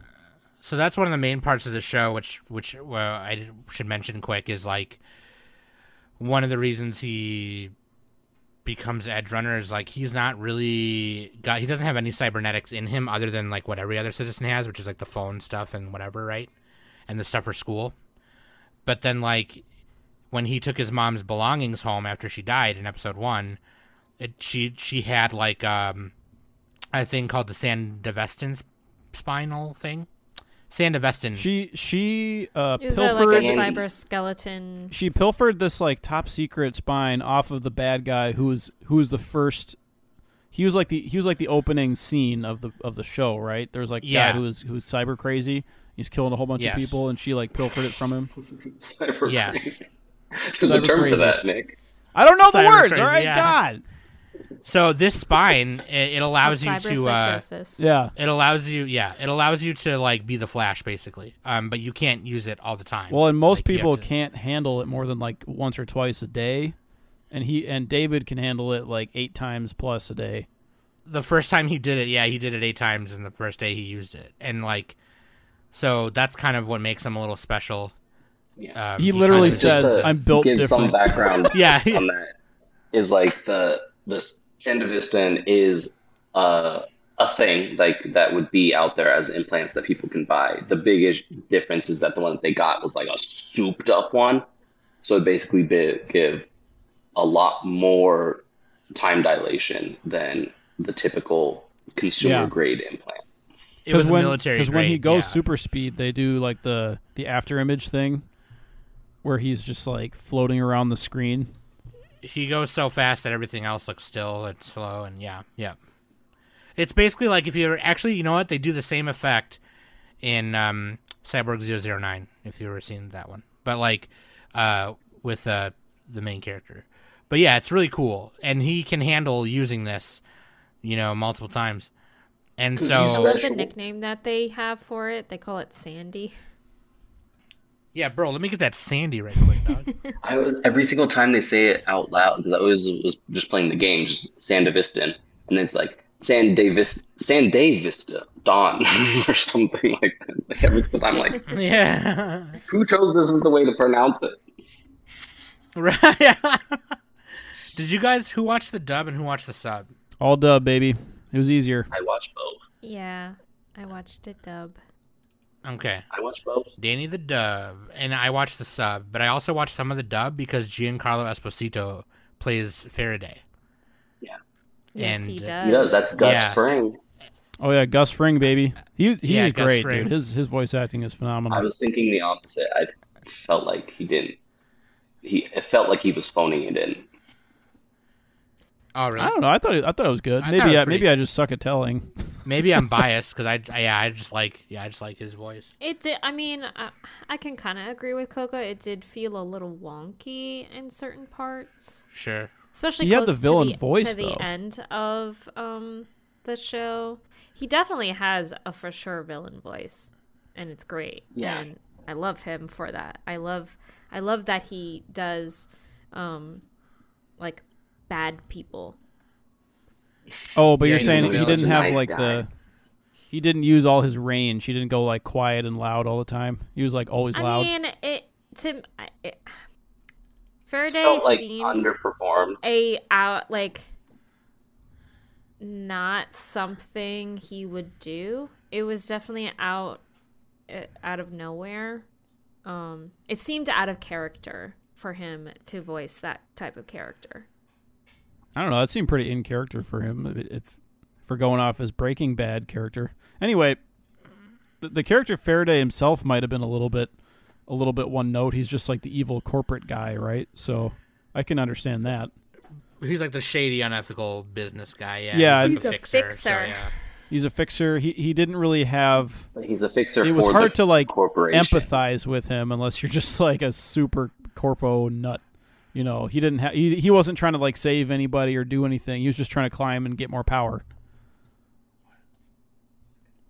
so that's one of the main parts of the show, which which well, I should mention quick is like one of the reasons he becomes Edge Runner is like he's not really got he doesn't have any cybernetics in him other than like what every other citizen has, which is like the phone stuff and whatever, right? And the stuff for school. But then like when he took his mom's belongings home after she died in episode one, it she she had like um a thing called the Sandevistan spinal thing. Sandevistan. She she uh, Is that pilfered like a cyber skeleton? she pilfered this like top secret spine off of the bad guy who was who was the first. He was like the he was like the opening scene of the of the show, right? There was like Yeah. guy who was who was cyber crazy. He's killing a whole bunch Yes. of people, and she like pilfered it from him. Cyber Yes. crazy. There's a term crazy. for that, Nick. I don't know the words. crazy, all right, yeah. God. So this spine, it, it allows you to. Uh, Yeah, it allows you, yeah, it allows you to like be the Flash basically. Um, but you can't use it all the time. Well, and most Like, people to- can't handle it more than like once or twice a day, and he and David can handle it like eight times plus a day. the first time he did it, yeah, he did it eight times in the first day he used it, and like, so that's kind of what makes him a little special. Yeah. Um, He kind literally of- says, to "I'm built give some different." background Yeah. on that is like the the Sandevistan is uh, a thing like that would be out there as implants that people can buy. The biggest difference is that the one that they got was like a souped up one, so it basically be, give a lot more time dilation than the typical consumer Yeah. grade implant. it was a when military. because when he goes yeah. super speed, they do like the the after image thing, where he's just like floating around the screen. He goes so fast that everything else looks still and slow and yeah yeah. It's basically like if you're actually you know what? They do the same effect in um cyborg 009 if you've ever seen that one. But like uh with uh the main character. But yeah it's really cool. And he can handle using this you know multiple times. And Could I so love the nickname that they have for it. They call it Sandy. Yeah, bro. Let me get that Sandy right quick, dog. I was every single time they say it out loud because I always was just playing the game, just San Vista, and it's like San Davis, San Vista Dawn or something like that. Like every single time, I'm like, yeah. who chose this as the way to pronounce it? Right. Did you guys who watched the dub and who watched the sub? All dub, baby. It was easier. I watched both. Yeah, I watched it dub. Okay. I watched both. Danny the Dove, and I watched the sub, but I also watched some of the dub because Giancarlo Esposito plays Faraday. Yeah. Yes, And- he does. He does. That's Gus Yeah. Fring. Oh yeah, Gus Fring, baby. He he's Yeah, great, Fring. dude. His his voice acting is phenomenal. I was thinking the opposite. I felt like he didn't. He it felt like he was phoning it in. Oh, I don't know. I thought it, I thought it was good. I maybe it was I, maybe pretty- I just suck at telling. Maybe I'm biased because I, I, yeah, I just like, yeah, I just like his voice. It did. I mean, I, I can kind of agree with Kwoka. It did feel a little wonky in certain parts, Sure. especially He had close the villain to the, voice, to the end of um the show. He definitely has a for sure villain voice, and it's great. Yeah. and I love him for that. I love I love that he does, um, like bad people. Oh, but Yeah, you're he's saying he didn't have nice like guy. the he didn't use all his range. He didn't go like quiet and loud all the time. He was like always I loud. I mean, it to I- it, Faraday Felt like seems underperformed. a out like not something he would do. It was definitely out uh, out of nowhere. Um, it seemed out of character for him to voice that type of character. I don't know. That seemed pretty in character for him. If, if for going off his Breaking Bad character. Anyway, the, the character Faraday himself might have been a little bit, a little bit one note. He's just like the evil corporate guy, right? So I can understand that. He's like the shady, unethical business guy. Yeah. Yeah, He's, He's a like fixer. so, yeah. He's a fixer. He he didn't really have. He's a fixer. It was for hard the to like empathize with him unless you're just like a super corpo nut. You know, he didn't have. He he wasn't trying to like save anybody or do anything. He was just trying to climb and get more power.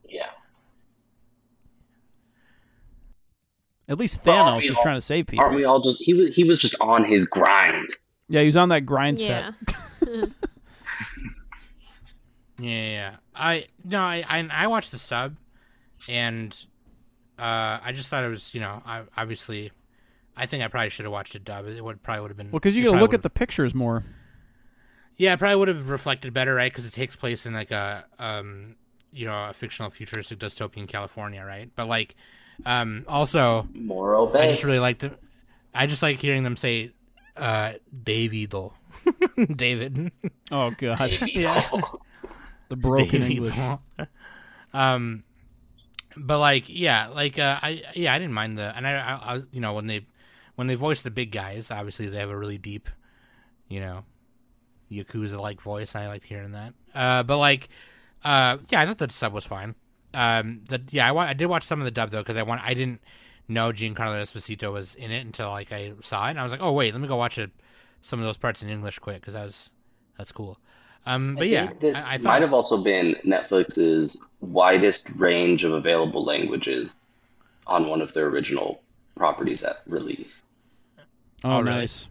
Yeah. At least Well, aren't Thanos was all- trying to save people. Aren't we all just? He was. He was just on his grind. Yeah, he was on that grind Yeah. set. Yeah, yeah, yeah. I no, I, I I watched the sub, and uh, I just thought it was you know I obviously, I think I probably should have watched it dub. It would probably would have been Well, because you it got to look at the pictures more. yeah, it probably would have reflected better, right? Because it takes place in like a um you know a fictional futuristic dystopian California, right? But like, um also Morro I just really like the, I just like hearing them say, uh, David though, David. Oh god, yeah. the broken David English. um, but like, yeah, like, uh, I yeah, I didn't mind the, and I, I, I, you know, when they, when they voice the big guys, obviously they have a really deep, you know, yakuza like voice. I like hearing that. Uh, but like, uh, yeah, I thought the sub was fine. Um, the yeah, I, wa- I did watch some of the dub though because I want I didn't know Giancarlo Esposito was in it until like I saw it, and I was like, oh wait, let me go watch it, some of those parts in English quick because that was that's cool. Um, but I yeah, this I, I thought, might have also been Netflix's widest range of available languages on one of their original properties at release. Oh, Oh, nice.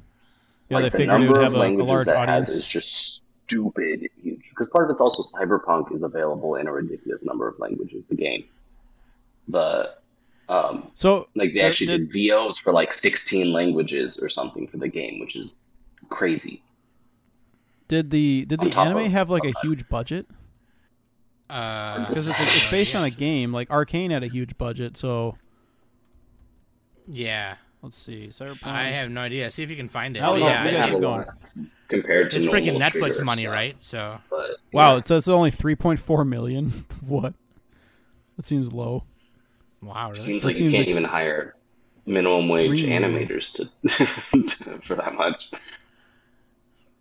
Yeah, like they the figured it number would of have a, a languages large that audience. has is just stupid huge. Because part of it's also Cyberpunk is available in a ridiculous number of languages. The game, the um, so like they actually did- did VOs for like 16 languages or something for the game, which is crazy. did the did the anime have like a huge budget? uh, Because it's, it's based on a game. Like Arcane had a huge budget. So yeah. let's see. Cyberpunk. I have no idea. See if you can find it. Oh, yeah, yeah, we I- gotta I- keep going. compared to it's freaking Netflix Trigger money, stuff. right? So But Wow, yeah. it says it's only 3.4 million. what? That seems low. wow, really? Seems That like you can't like even s- hire minimum wage animators to for that much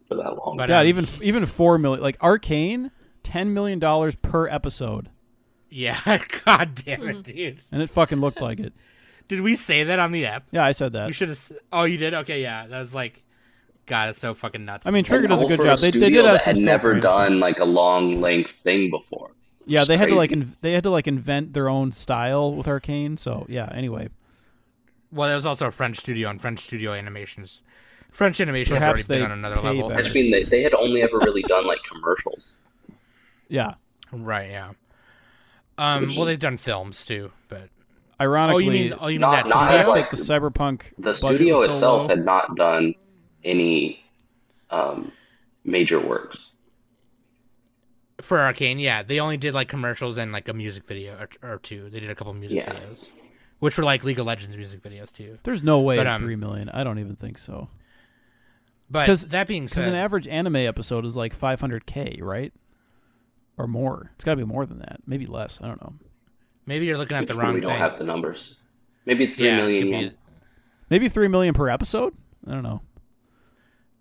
for that long. But, God, um, even even 4 million. Like Arcane, 10 million dollars per episode, yeah. God damn it, dude. and it fucking looked like it. Did we say that on the app? Yeah, I said that. We should have. Oh, you did? Okay, yeah. That was like, God, it's so fucking nuts. I mean, Trigger does a good for job. They, they studio did have that some had never frames. done like a long length thing before. Yeah, It's they had to like in, they had to like invent their own style with Arcane. So yeah. Anyway, Well, it was also a French studio, and French studio animations. French animation has already been on another level. better. I mean, they, they had only ever really done like commercials. Yeah. Right, yeah. Um, well, they've done films too, but oh, Ironically, you mean oh, you mean Not- that not the fact like, that the cyberpunk The studio was so itself low- had not done any um, major works. for Arcane, yeah, they only did like commercials and like a music video or, or two. They did a couple music Yeah. videos, which were like League of Legends music videos too. There's no way But, it's um, three million. I don't even think so. But 'Cause- that being said, Because an average anime episode is like 500k, right? Or more. It's got to be more than that. Maybe less. I don't know. Maybe you're looking at the wrong. We wrong don't thing. have the numbers. Maybe it's three yeah, million could be- yen. Maybe three million per episode. I don't know.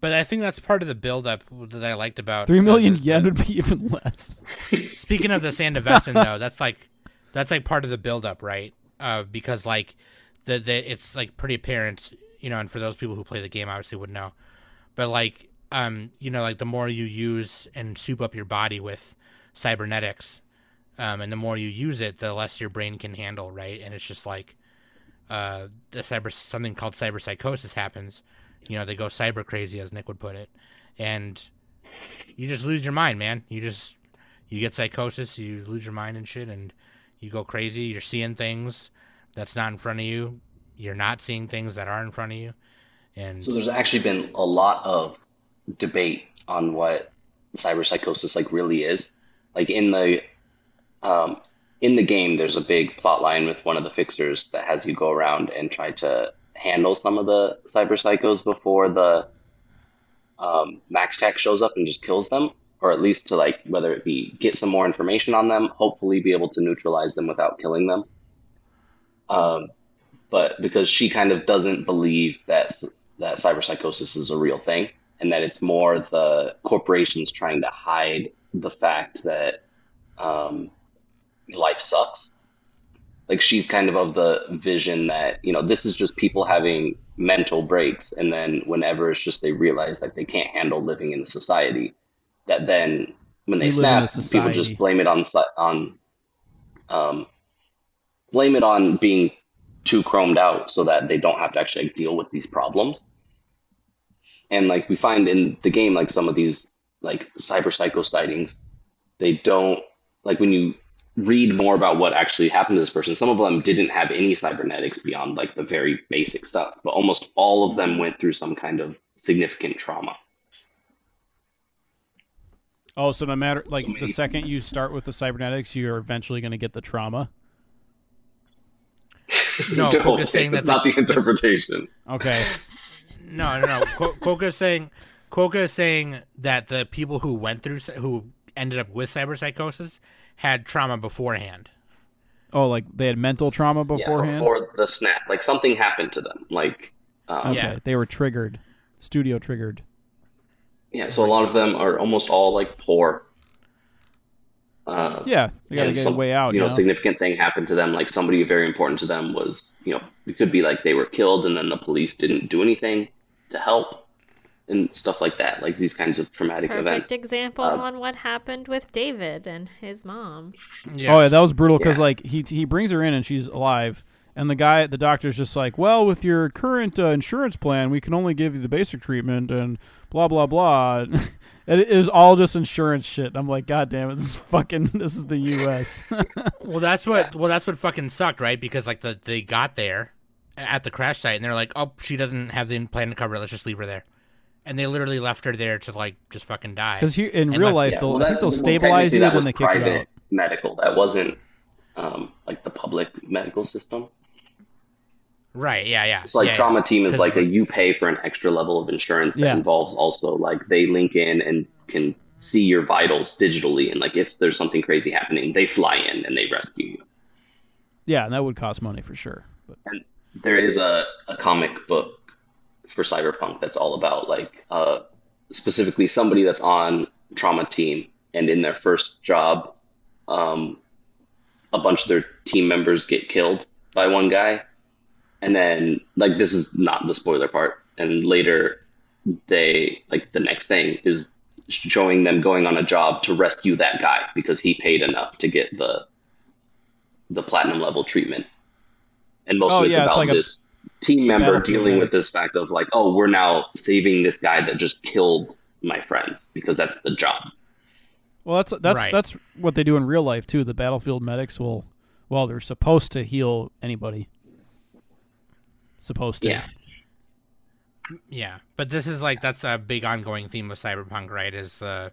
but I think that's part of the build-up that I liked about Three uh, the- yen the- would be even less. Speaking of the Sandevistan, though, that's like that's like part of the build-up, right? Uh, because like the, the it's like pretty apparent, you know, and for those people who play the game, obviously would know. But like, um, you know, like the more you use and soup up your body with cybernetics, um, and the more you use it, the less your brain can handle, right? And it's just like, uh, the cyber something called cyber psychosis happens. You know, they go cyber crazy, as Nick would put it, and you just lose your mind, man. You just you get psychosis, you lose your mind and shit, and you go crazy. You're seeing things that's not in front of you. You're not seeing things that are in front of you, and So there's actually been a lot of debate on what cyber psychosis like really is. Like in the um, in the game, there's a big plot line with one of the fixers that has you go around and try to handle some of the cyber psychos before the um, MaxTac shows up and just kills them, or at least to like whether it be get some more information on them, hopefully be able to neutralize them without killing them. Um, but because she kind of doesn't believe that that cyberpsychosis is a real thing, and that it's more the corporations trying to hide the fact that um, life sucks. Like she's kind of of the vision that you know this is just people having mental breaks, and then whenever it's just they realize that they can't handle living in the society, that then when they We snap, people just blame it on on um, blame it on being too chromed out so that they don't have to actually like, deal with these problems. And like we find in the game, like some of these like cyber psycho sightings, they don't like when you read more about what actually happened to this person. Some of them didn't have any cybernetics beyond like the very basic stuff, but almost all of them went through some kind of significant trauma. Oh, so no matter like So the second you start with the cybernetics, you're eventually going to get the trauma. No, Kwoka's saying that's that not the interpretation. Okay. no, no, no. Ko- is saying Kwoka is saying that the people who went through who ended up with cyberpsychosis had trauma beforehand. Oh, like they had mental trauma Yeah, beforehand. before the snap, like something happened to them. Like, um, okay, Yeah. they were triggered, studio triggered. Yeah, so a lot of them are almost all like poor. Uh, Yeah, they got to get some- a way out. You know, know? significant thing happened to them. Like somebody very important to them was, you know, it could be like they were killed and then the police didn't do anything to help and stuff like that. Like these kinds of traumatic Perfect events. example Um, on what happened with David and his mom. Oh yeah, that was brutal because Yeah. like he he brings her in and she's alive, and the guy the doctor's just like, well, with your current uh, insurance plan, we can only give you the basic treatment and blah blah blah. it is all just insurance shit. I'm like, god damn it, this is fucking this is the U.S. Well, that's what. Well, that's what fucking sucked, right? Because like the they got there at the crash site, and they're like, "Oh, she doesn't have the plan to cover it. Let's just leave her there." And they literally left her there to like just fucking die. Because in And real left- life, Yeah, they'll, well, I think that- they'll well, stabilize technically you that and then they kick you out. Medical. That wasn't um, like the public medical system. Right? Yeah, yeah. It's like yeah, trauma team is like a you pay for an extra level of insurance that Yeah. involves also like they link in and can see your vitals digitally and like if there's something crazy happening, they fly in and they rescue you. Yeah, and that would cost money for sure. But And there is a, a comic book for cyberpunk that's all about like uh, specifically somebody that's on trauma team and in their first job um, a bunch of their team members get killed by one guy. And then like this is not the spoiler part. And later they like the next thing is showing them going on a job to rescue that guy because he paid enough to get the the platinum level treatment. And most Oh, of it's yeah, it's about like a- this team member dealing with this fact of like, oh, we're now saving this guy that just killed my friends because that's the job. Well, that's that's Right. that's what they do in real life too. The battlefield medics will, well, they're supposed to heal anybody. Supposed to. Yeah. Yeah, but this is like that's a big ongoing theme of cyberpunk, right? Is the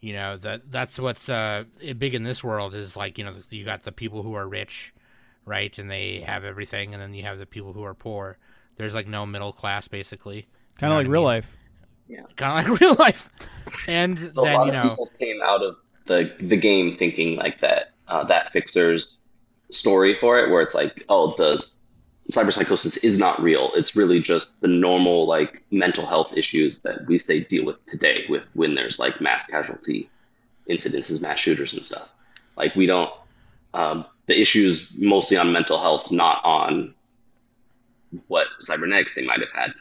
you know that that's what's uh big in this world is like you know you got the people who are rich, right, and they have everything, and then you have the people who are poor. There's like no middle class, basically, Kind of know like real mean? life. Yeah. Kind of like real life. And So a lot you of people came out of the the game thinking like that uh, that fixer's story for it, where it's like, oh, the s- cyberpsychosis is not real. It's really just the normal like mental health issues that we say deal with today, with when there's like mass casualty incidences, mass shooters and stuff. Like we don't um, the issues mostly on mental health, not on what cybernetics they might have had.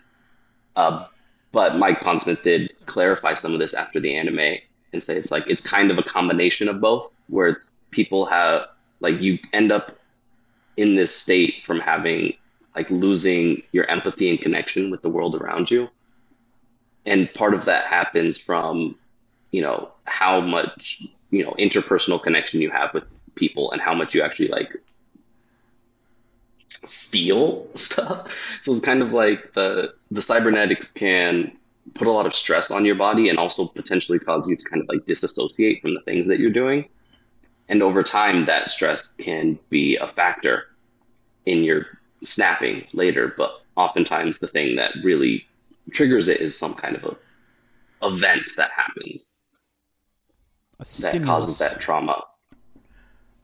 Uh, but Mike Pondsmith did clarify some of this after the anime and say it's like it's kind of a combination of both, where it's people have like you end up in this state from having like losing your empathy and connection with the world around you. And part of that happens from, you know, how much, you know, interpersonal connection you have with people and how much you actually like feel stuff. So it's kind of like the the cybernetics can put a lot of stress on your body and also potentially cause you to kind of like disassociate from the things that you're doing. And over time that stress can be a factor in your snapping later, but oftentimes the thing that really triggers it is some kind of a event that happens A that causes that trauma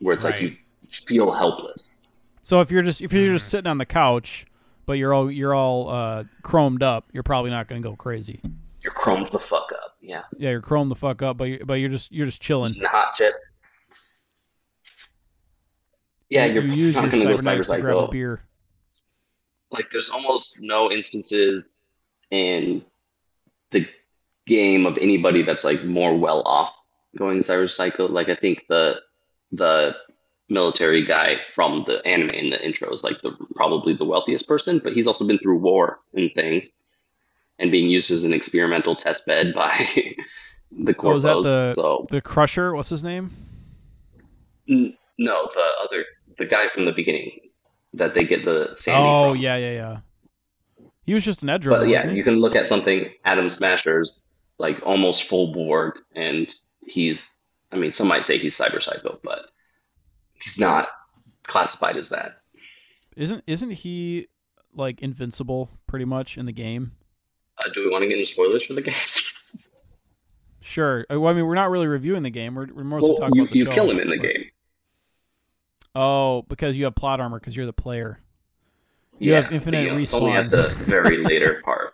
where it's like you feel helpless. So if you're just if you're Mm-hmm. just sitting on the couch, but you're all you're all uh, chromed up, you're probably not going to go crazy. You're chromed the fuck up. Yeah. Yeah, you're chromed the fuck up, but you're, but you're just you're just chilling. Eating hot chip. Yeah, you're you use your not gonna go cybernetics to grab a beer. Like there's almost no instances in the game of anybody that's like more well off going cyberpsycho. Like I think the the military guy from the anime in the intro is like the probably the wealthiest person, but he's also been through war and things and being used as an experimental test bed by the Oh, is that the so the Crusher? What's his name? N- no, the other the guy from the beginning that they get the Sandy oh from. yeah, yeah, yeah. He was just an edge But runner, yeah, you can look at something Adam Smasher's like almost full borg, and he's I mean, some might say he's cyber psycho, but he's not classified as that. Isn't isn't he like invincible pretty much in the game? Uh, do we want to get into spoilers for the game? Sure. Uh, Well, I mean, we're not really reviewing the game. We're, we're mostly well, talking you, about the you show. kill him in the but- game. Oh, because you have plot armor because you're the player. You yeah, have infinite but, It's only at respawns. the very later part.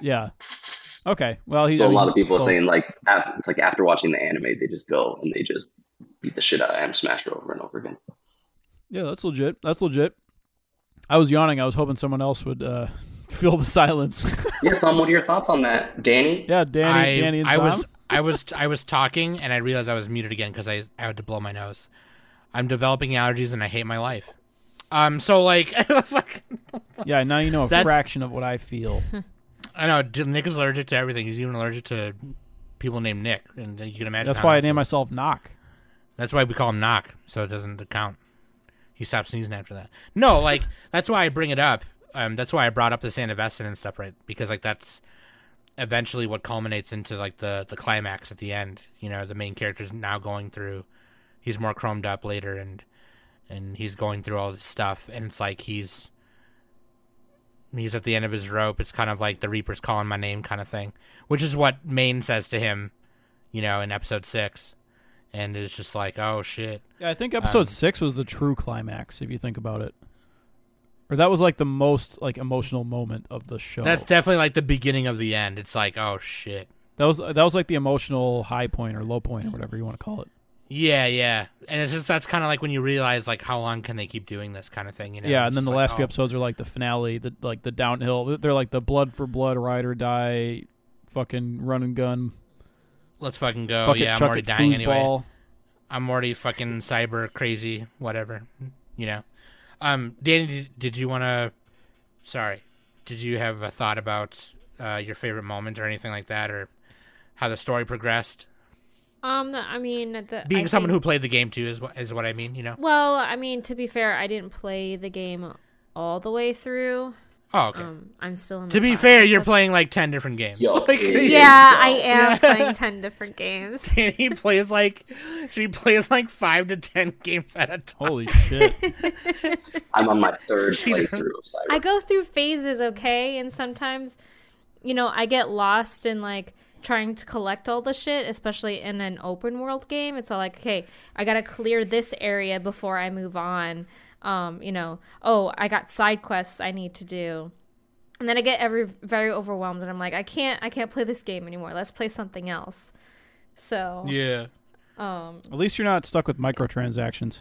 Yeah. Okay. Well, he's so I a mean, lot of people are saying like it's like after watching the anime, they just go and they just beat the shit out of Adam Smasher over and over again. Yeah, that's legit. That's legit. I was yawning. I was hoping someone else would uh, fill the silence. Yeah, Tom, what are your thoughts on that, Danny? yeah, Danny, I, Danny, and I Tom. was I was I was talking and I realized I was muted again because I I had to blow my nose. I'm developing allergies and I hate my life. Um, so like. Yeah, now you know a That's- fraction of what I feel. I know Nick is allergic to everything. He's even allergic to people named Nick, and you can imagine. That's why I named myself Knock. That's why we call him Knock, so it doesn't count. He stopped sneezing after that. No, like that's why I bring it up. Um, that's why I brought up the Sandevistan and stuff, right? Because like that's eventually what culminates into like the the climax at the end. You know, the main character's now going through. He's more chromed up later, and and he's going through all this stuff, and it's like he's he's at the end of his rope. It's kind of like the Reaper's calling my name kind of thing, which is what Maine says to him, you know, in episode six, and it's just like, oh shit. Yeah, I think episode Um, six was the true climax, if you think about it. Or that was like the most like emotional moment of the show. That's definitely like the beginning of the end. It's like, oh shit. that was that was like the emotional high point or low point or whatever you want to call it. Yeah, yeah, and it's just that's kind of like when you realize like how long can they keep doing this kind of thing, you know? yeah, and then the like, last few oh. episodes are like the finale, the like the downhill. They're like the blood for blood, ride or die, fucking run and gun. Let's fucking go. fuck yeah, it, I'm already it, dying anyway. I'm already fucking cyber crazy, whatever, you know. Um, Danny, did, did you want to? Sorry, did you have a thought about uh, your favorite moment or anything like that, or how the story progressed? Um, I mean, the, Being I someone think- who played the game too is what is what I mean. You know. Well, I mean, to be fair, I didn't play the game all the way through. Oh, okay. Um, I'm still in. to the be fair, you're playing like ten different games. Yo, Like, Yeah. I am playing ten different games. he plays like she plays like five to ten games at a time. Holy shit! I'm on my third She- playthrough of Cyber. I go through phases, okay, and sometimes, you know, I get lost in like trying to collect all the shit, especially in an open world game. It's all like, okay, I gotta clear this area before I move on. Um, you know, oh, I got side quests I need to do. And then I get every very overwhelmed, and I'm like, I can't, I can't play this game anymore. Let's play something else. So, Yeah. um, At least you're not stuck with microtransactions.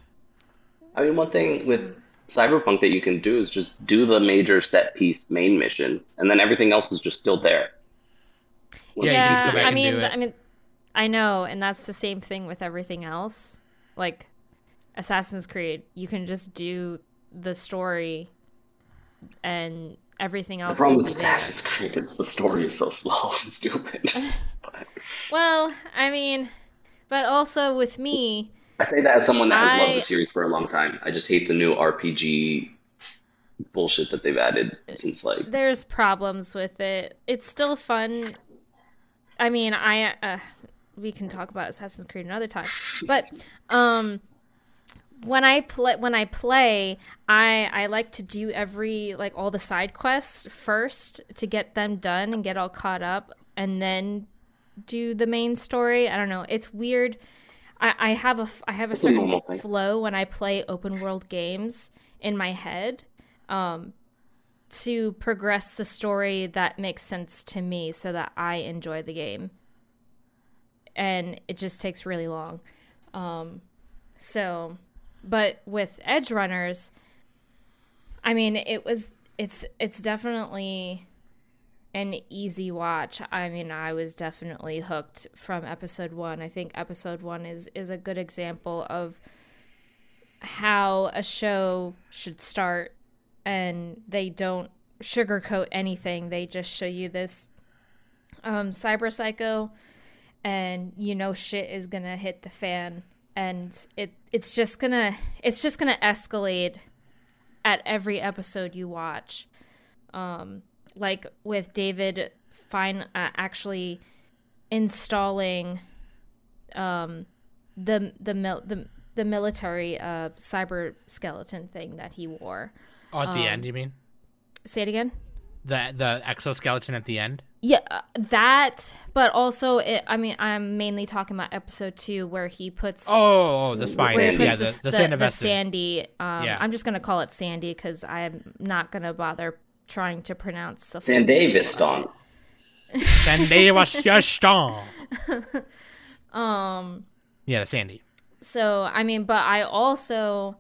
I mean, one thing with Cyberpunk that you can do is just do the major set piece main missions, and then everything else is just still there. Yeah, you yeah, can just go back I and mean, do it. I mean, I know, and that's the same thing with everything else. Like Assassin's Creed, you can just do the story, and everything else. The else. problem with be there. Assassin's Creed is the story is so slow and stupid. Well, I mean, but also with me, I say that as someone that has loved the series for a long time. I just hate the new RPG bullshit that they've added since like there's problems with it. It's still fun. I mean, I uh, we can talk about Assassin's Creed another time, but um, when I play when I play, I I like to do every like all the side quests first to get them done and get all caught up, and then do the main story. I don't know. It's weird. I, I have a I have a certain flow when I play open world games in my head. Um, to progress the story that makes sense to me so that I enjoy the game. And it just takes really long. Um, so, but with Edge Runners, I mean, it was it's it's definitely an easy watch. I mean, I was definitely hooked from episode 1. I think episode 1 is is a good example of how a show should start and they don't sugarcoat anything. They just show you this um, cyber psycho, and you know shit is gonna hit the fan, and it it's just gonna it's just gonna escalate at every episode you watch. Um, like with David, fine, uh, actually installing um, the the mil- the the military uh, cyber skeleton thing that he wore. Oh, at the Um, end, you mean Say it again. the the exoskeleton at the end? Yeah, uh, that, but also, it, I mean, I'm mainly talking about episode two where he puts Oh, oh, the spine. where he Sandy. puts Yeah, the, the, the, the, Sand the. Sandy. Um, Yeah. I'm just gonna call it Sandy because I'm not gonna bother trying to pronounce the full San Sandy was your. Um. Yeah, the Sandy. So I mean, but I also,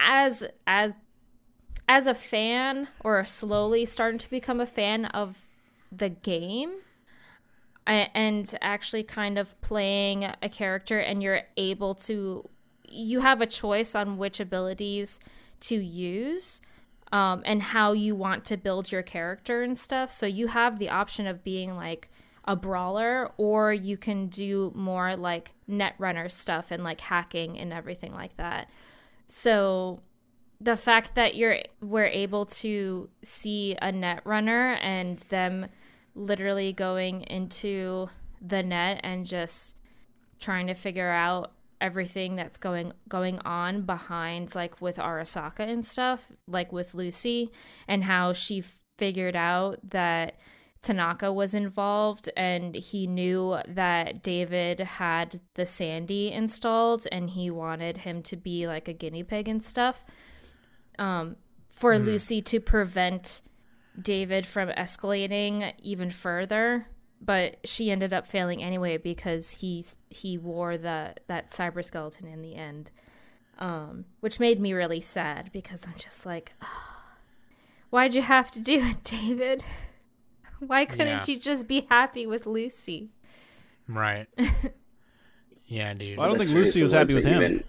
as as as a fan or slowly starting to become a fan of the game and actually kind of playing a character and you're able to you have a choice on which abilities to use um, and how you want to build your character and stuff. So you have the option of being like a brawler or you can do more like net runner stuff and like hacking and everything like that so the fact that you're we're able to see a net runner and them literally going into the net and just trying to figure out everything that's going going on behind like with Arasaka and stuff like with Lucy and how she figured out that Tanaka was involved and he knew that David had the Sandy installed and he wanted him to be like a guinea pig and stuff um, for Lucy to prevent David from escalating even further. But she ended up failing anyway because he he wore the that cyber skeleton in the end, um, which made me really sad because I'm just like, why'd you have to do it, David? Why couldn't Yeah. you just be happy with Lucy? Right. yeah, dude. Well, I don't That's think Lucy was happy with him. even-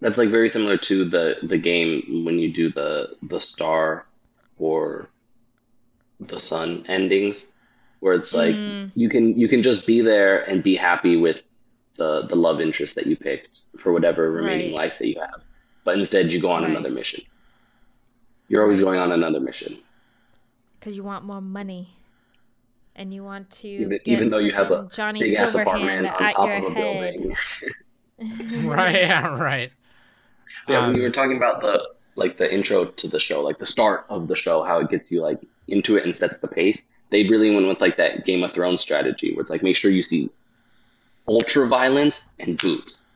That's like very similar to the the game when you do the the star or the sun endings, where it's like mm. you can you can just be there and be happy with the the love interest that you picked for whatever remaining Right. life that you have. But instead, you go on Right. another mission. You're always going on another mission, Because you want more money. And you want to even, get even though you have a Johnny big ass Silverhand apartment on at top your of a head. building. right, yeah, right. Yeah, when Um, you were talking about the like the intro to the show, like the start of the show, how it gets you like into it and sets the pace. They really went with like that Game of Thrones strategy, where it's like make sure you see ultra violence and boobs.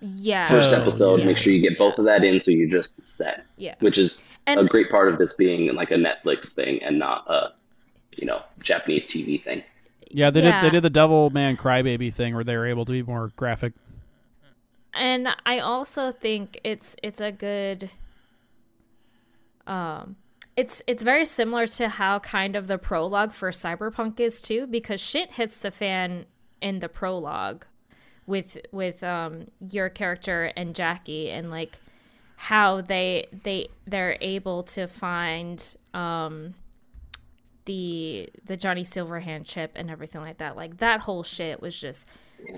Yeah. First Oh, episode, yeah. make sure you get both of that in, so you're just set. Yeah. Which is a great part of this being like a Netflix thing and not a you know Japanese TV thing. Yeah, they Yeah. did. They did the Devilman Crybaby thing where they were able to be more graphic. and I also think it's it's a good um it's it's very similar to how kind of the prologue for Cyberpunk is too because shit hits the fan in the prologue with with um your character and Jackie and like how they they they're able to find um the the Johnny Silverhand chip and everything like that. Like that whole shit was just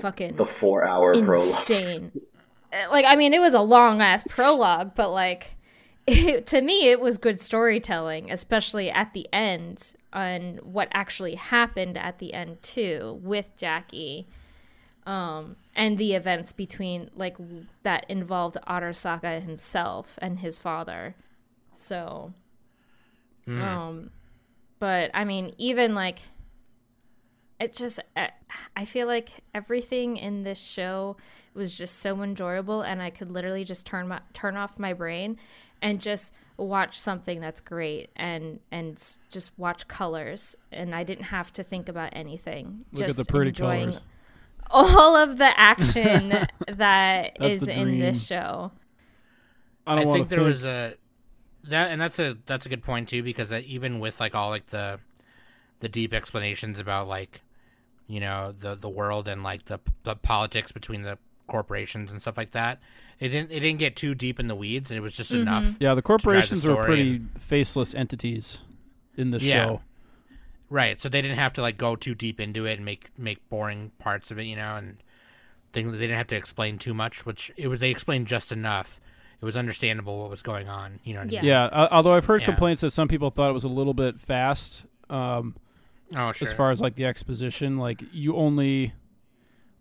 fucking The four hour insane. Uh, Like, I mean, it was a long ass prologue, but like, it, to me, it was good storytelling, especially at the end on what actually happened at the end too with Jackie, um, and the events between like w- that involved Arasaka himself and his father. So, um, but I mean, even like it just I- I feel like everything in this show was just so enjoyable and I could literally just turn my turn off my brain and just watch something that's great and and just watch colors and I didn't have to think about anything Look at just the pretty enjoying colors. All of the action That's the in this show I I, don't want think to there was a that, and that's a that's a good point too because that even with like all like the the deep explanations about like you know the the world and like the the politics between the corporations and stuff like that, it didn't it didn't get too deep in the weeds and it was just Mm-hmm. enough. Yeah, the corporations were story pretty faceless entities in the Yeah. show. Right, so they didn't have to like go too deep into it and make make boring parts of it, you know, and things that they didn't have to explain too much, which it was they explained just enough. It was understandable what was going on, you know. What I mean? Yeah, uh, although I've heard Yeah. complaints that some people thought it was a little bit fast. Um, Oh, sure. as far as like the exposition like you only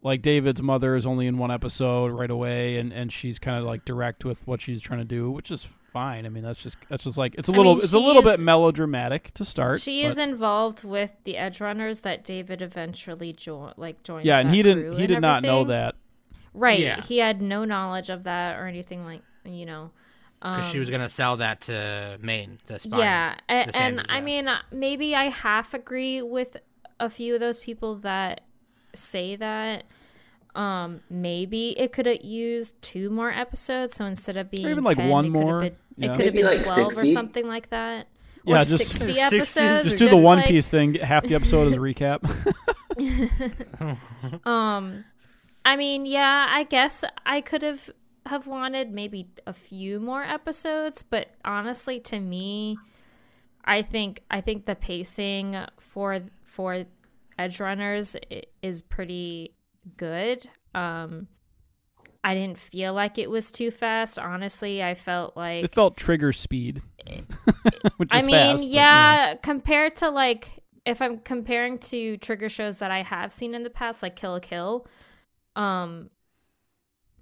like david's mother is only in one episode right away and and she's kind of like direct with what she's trying to do which is fine i mean that's just that's just like it's a I little mean, it's a little bit melodramatic to start she but- is involved with the edge runners that david eventually joined, like joins yeah and he didn't he and did not know that Right. Yeah. He had no knowledge of that or anything like you know. because she was gonna sell that to Maine, the spine. Yeah, a- the and Sandy, I yeah. mean uh, maybe I half agree with a few of those people that say that. Um, maybe it could have used two more episodes, so instead of being even, like, 10, one it more, been, yeah. it could have been like, twelve 60? or something like that. Yeah, or just- 60 60 episodes. just or do the one like- piece thing half the episode is a recap Um, I mean, yeah, I guess I could have have wanted maybe a few more episodes, but honestly, to me, I think I think the pacing for for Edgerunners is pretty good. Um, I didn't feel like it was too fast. Honestly, I felt like it felt trigger speed which I mean, fast, but, yeah, compared to like if I'm comparing to trigger shows that I have seen in the past, like Kill la Kill, um,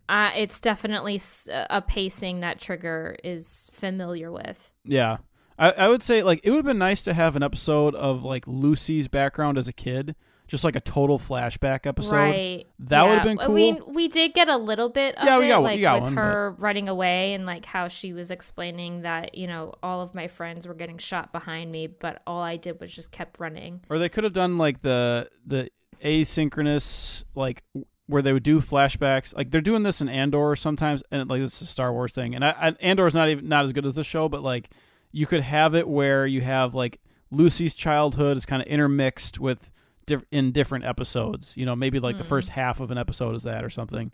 uh, it's definitely a pacing that Trigger is familiar with. Yeah. I, I would say like it would have been nice to have an episode of like Lucy's background as a kid, just like a total flashback episode. right. That Yeah. been I mean, cool. we did get a little bit of Yeah, we it, got like we got with one, her running away and like how she was explaining that you know all of my friends were getting shot behind me, but all I did was just kept running. Or they could have done like the the asynchronous like where they would do flashbacks. Like they're doing this in Andor sometimes, and like this is a Star Wars thing. And I, I, Andor's not even not as good as the show, but like you could have it where you have like Lucy's childhood is kind of intermixed with diff- in different episodes. You know, maybe like the first half of an episode is that or something.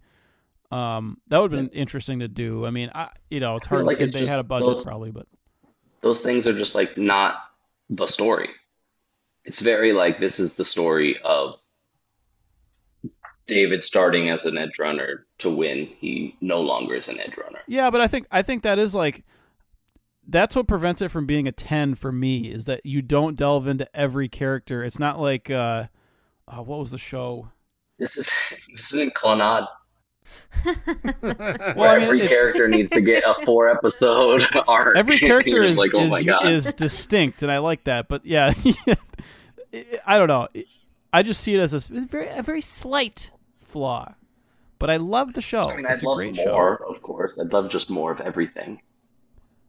Um, that would have been interesting to do. I mean, I you know it's hard. like if they had a budget those- probably, but Those things are just like not the story. It's very like this is the story of David starting as an edge runner to win. He no longer is an edge runner. yeah, but I think I think that is like that's what prevents it from being a ten for me is that you don't delve into every character. It's not like uh, uh what was the show? This is this isn't Clannad. Well, where I mean, every it- character needs to get a four episode arc. Every character is like, oh is, is distinct, and I like that. But yeah, I don't know. I just see it as a very a very slight flaw. But I love the show. I mean, I'd a love great more, show. of course. I'd love just more of everything.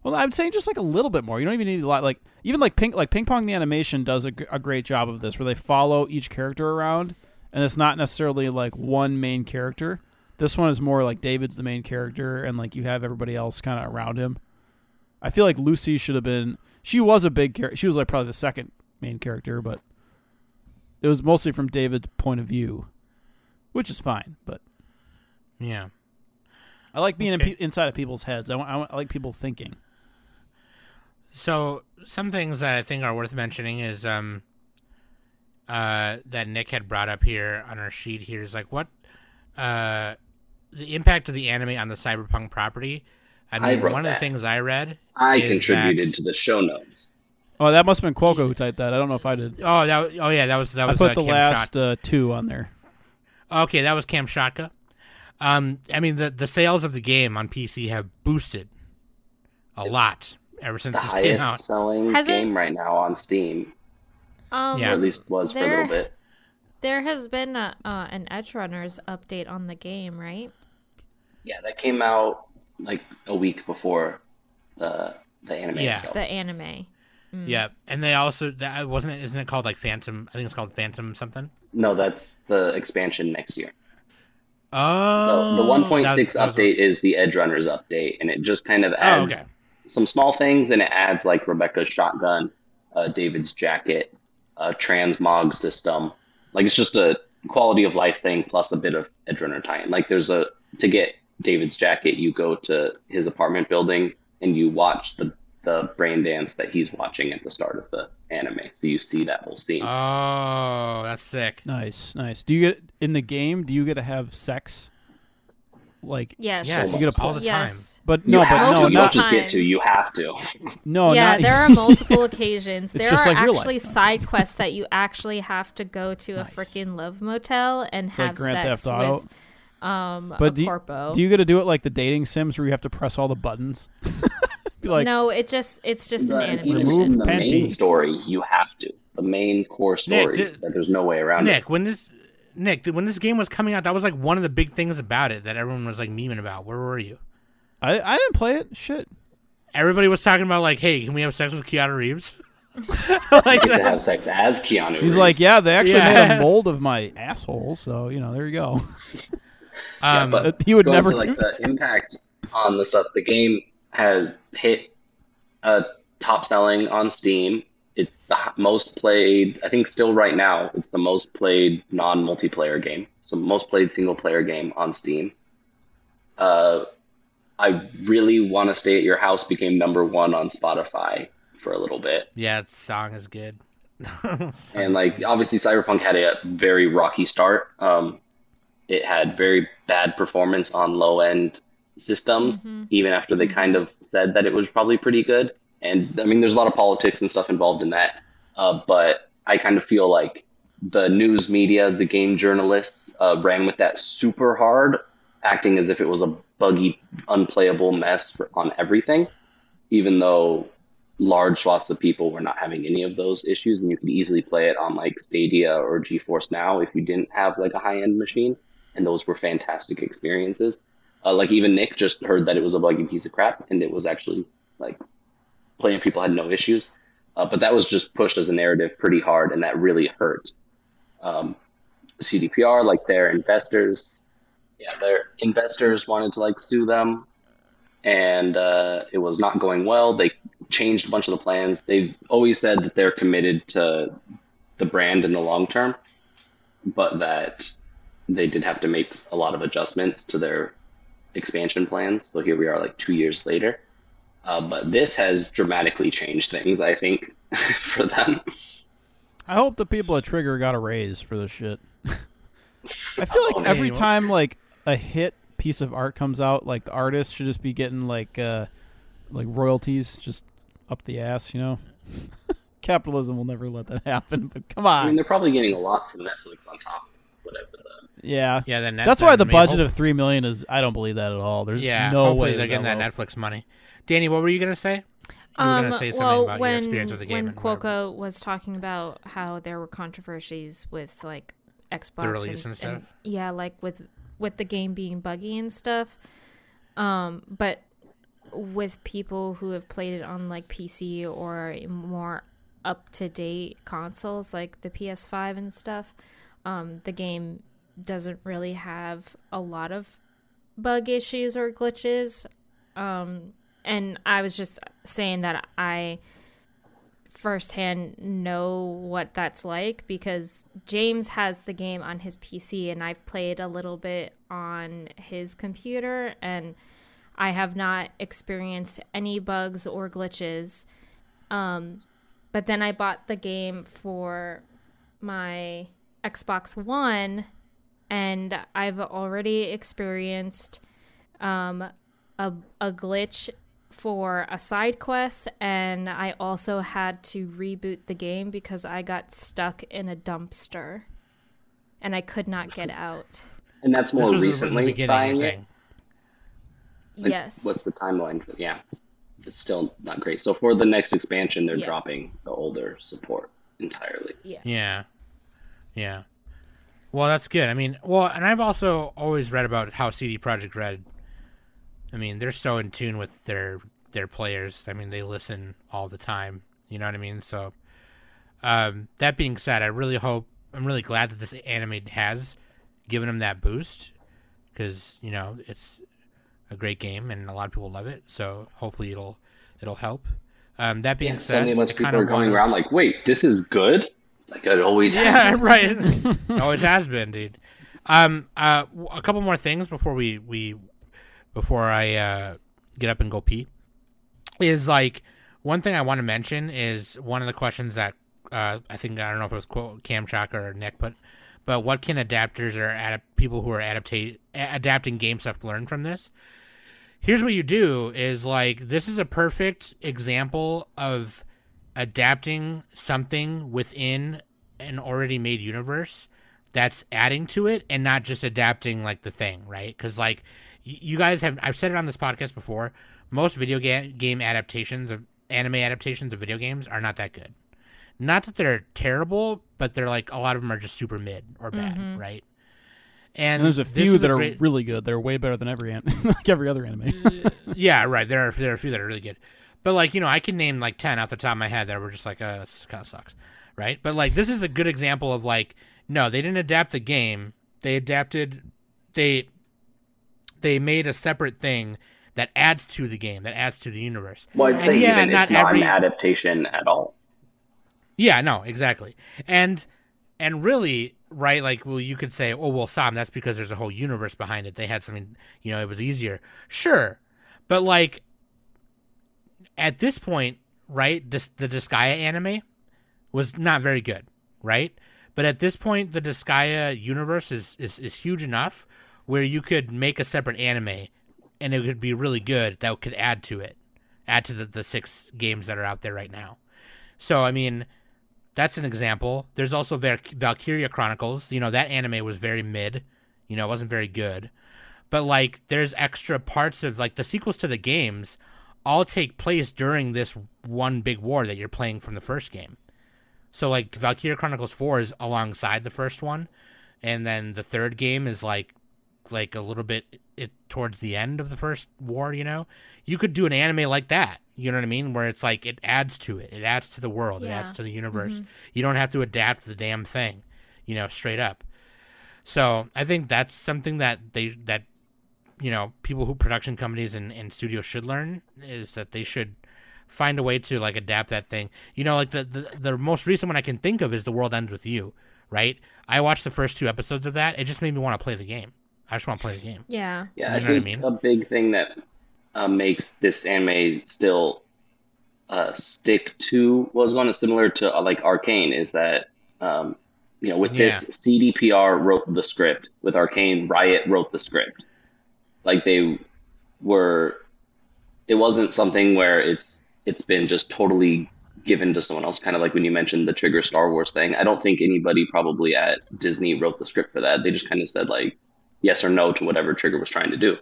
Well, I'm saying just like a little bit more. You don't even need a lot. Like even like ping like ping pong the animation does a, a great job of this, where they follow each character around, and it's not necessarily like one main character. This one is more like David's the main character, and like you have everybody else kind of around him. I feel like Lucy should have been. She was a big character. She was like probably the second main character, but it was mostly from David's point of view, which is fine. But yeah. I like being in pe- inside of people's heads. I, want, I, want, I like people thinking. So some things that I think are worth mentioning is um uh that Nick had brought up here on our sheet here is like what uh the impact of the anime on the cyberpunk property. I I mean wrote one of the things I read I contributed that- to the show notes. Oh, that must have been Kwoka who typed that. I don't know if I did. Oh that oh yeah that was that I was put uh, the Kim last uh, two on there. Okay, that was Cam Shaka. Um I mean the the sales of the game on PC have boosted a lot ever since The this came out. highest selling Has it- game right now on Steam, Um, or Yeah. at least was for a There- little bit. There has been a, uh, an Edgerunners update on the game, right? Yeah, that came out like a week before the the anime Yeah. itself. The anime. Yeah, and they also that wasn't it isn't it called like Phantom I think it's called Phantom something? No, that's the expansion next year. Oh the 1.6 that was- that was- update is the Edgerunners update, and it just kind of Oh, adds okay. Some small things, and it adds like Rebecca's shotgun, uh, David's jacket, a transmog system. Like it's just a quality of life thing plus a bit of adrenaline. Tie-in. Like there's a to get David's jacket, you go to his apartment building and you watch the the brain dance that he's watching at the start of the anime. So you see that whole scene. Oh, that's sick. Nice, nice. Do you get in the game? Do you get to have sex? Like, Yes. Yeah, you get a all the time. yes. but You no, but have no, You don't not just get to. You have to. no, yeah, not, there are multiple occasions. There just are like actually side quests that you actually have to go to a freaking love motel and It's like have Grand sex Theft Auto. with um But a do you- corpo. Do you get to do it like the dating sims where you have to press all the buttons? Be like, no, it just it's just an But animation. Remove in the main story, you have to. The main core story. did- that there's no way around it. Nick, when this Nick, when this game was coming out, that was like one of the big things about it that everyone was like memeing about. Where were you? I, I didn't play it. Shit. Everybody was talking about like, hey, can we have sex with Keanu Reeves? Like get to have sex as Keanu. He's Reeves. like, yeah, they actually Yeah. made a mold of my asshole, so you know, there you go. Yeah, um, but he would going never to, like do the impact on the stuff. The game has hit uh, top selling on Steam. It's the most played. I think still right now, it's the most played non multiplayer game. So most played single player game on Steam. Uh, I really want to stay at your house became number one on Spotify for a little bit. yeah, its song is good. and like obviously cyberpunk had a very rocky start um it had very bad performance on low end systems even after they kind of said that it was probably pretty good and i mean there's a lot of politics and stuff involved in that. Uh, but i kind of feel like the news media the game journalists uh, ran with that super hard acting as if it was a buggy unplayable mess on everything even though large swaths of people were not having any of those issues, and you could easily play it on like Stadia or GeForce Now if you didn't have like a high end machine, and those were fantastic experiences. Uh, like even Nick just heard that it was a buggy piece of crap, and it was actually like plenty of people had no issues, uh, but that was just pushed as a narrative pretty hard, and that really hurt. Um, CDPR, like their investors, yeah, their investors wanted to like sue them and uh, it was not going well. They changed a bunch of the plans. They've always said that they're committed to the brand in the long term, but that they did have to make a lot of adjustments to their expansion plans. So here we are, like two years later. Uh, but this has dramatically changed things, I think, for them. I hope the people at Trigger got a raise for this shit. I feel like Oh, man. every time like a hit piece of art comes out, like the artist should just be getting like uh like royalties just up the ass, you know? Capitalism will never let that happen, but come on. I mean, they're probably getting a lot from Netflix on top of whatever the. Yeah. Yeah, then That's why the budget of 3 million is I don't believe that at all. There's yeah. no hopefully way they're getting that low. Netflix money. Danny, what were you gonna say? You were gonna say something Um, well, about when, your experience with the game. When and whatever. Kwoka was talking about how there were controversies with like Xbox release and stuff? yeah, like with with the game being buggy and stuff. Um, but with people who have played it on like PC or more up to date consoles like the PS5 and stuff, um, the game doesn't really have a lot of bug issues or glitches. Um, and I was just saying that I firsthand know what that's like because James has the game on his PC and I've played a little bit on his computer and I have not experienced any bugs or glitches. Um, but then I bought the game for my Xbox One and I've already experienced um, a, a glitch for a side quest and I also had to reboot the game because I got stuck in a dumpster and I could not get out. And that's This more was in the recently beginning. buying it. Like, yes. What's the timeline? For, yeah, it's still not great. So for the next expansion, they're Yeah. dropping the older support entirely. yeah. Yeah. Yeah. Well, that's good. I mean, well, and I've also always read about how CD Projekt Red. I mean, they're so in tune with their their players. I mean, they listen all the time. You know what I mean? So, um, that being said, I really hope I'm really glad that this anime has given them that boost because you know it's a great game and a lot of people love it. So hopefully it'll it'll help. Um, that being Yeah, said, suddenly a bunch of people are going around like, "Wait, this is good." It's like it always has. Yeah, right. it always has been, dude. Um, uh, a couple more things before we we before I uh get up and go pee is like one thing I want to mention is one of the questions that uh I think I don't know if it was quote Cam Chaka or Nick, but but what can adapters or people who are adaptate adapting game stuff learn from this? Here's what you do is like this is a perfect example of adapting something within an already made universe that's adding to it and not just adapting like the thing, right? Because like you guys have, I've said it on this podcast before. Most video ga- game adaptations of anime adaptations of video games are not that good. Not that they're terrible, but they're like a lot of them are just super mid or bad, right? And, And there's a few is that are great- really good. They're way better than every an- like every other anime. yeah, right. There are there are a few that are really good, but like you know, I can name like ten off the top of my head that were just like, uh, this kind of sucks, right? But like this is a good example of like, no, they didn't adapt the game. They adapted, they they made a separate thing that adds to the game, that adds to the universe. Well, I'd And say yeah, even not it's not every- an adaptation at all. Yeah, no, exactly. And and really, right, like well you could say, "Oh, well, Sam, that's because there's a whole universe behind it. They had something, you know, it was easier." Sure. But like at this point, right, this, the Disgaea anime was not very good, right? But at this point, the Disgaea universe is, is, is huge enough where you could make a separate anime and it would be really good that could add to it, add to the, the six games that are out there right now. So, I mean, that's an example. There's also Val- Valkyria Chronicles. You know, that anime was very mid. You know, it wasn't very good. But like, there's extra parts of like the sequels to the games all take place during this one big war that you're playing from the first game. So like, Valkyria Chronicles Four is alongside the first one, and then the third game is like, like a little bit it towards the end of the first war. You know, you could do an anime like that. You know what I mean? Where it's like it adds to it, it adds to the world, it adds to the universe. Mm-hmm. You don't have to adapt the damn thing, you know, straight up. So I think that's something that they that you know people who production companies and, and studios should learn is that they should find a way to like adapt that thing. You know, like the, the the most recent one I can think of is The World Ends with You. Right? I watched the first two episodes of that. It just made me want to play the game. I just want to play the game. Yeah. Yeah, You I know what I think mean? a big thing that uh, makes this anime still uh, stick to what was going to similar to uh, like Arcane is that um, you know with this CDPR wrote the script with Arcane Riot wrote the script like they were it wasn't something where it's it's been just totally given to someone else kind of like when you mentioned the Trigger Star Wars thing I don't think anybody probably at Disney wrote the script for that they just kind of said like yes or no to whatever Trigger was trying to do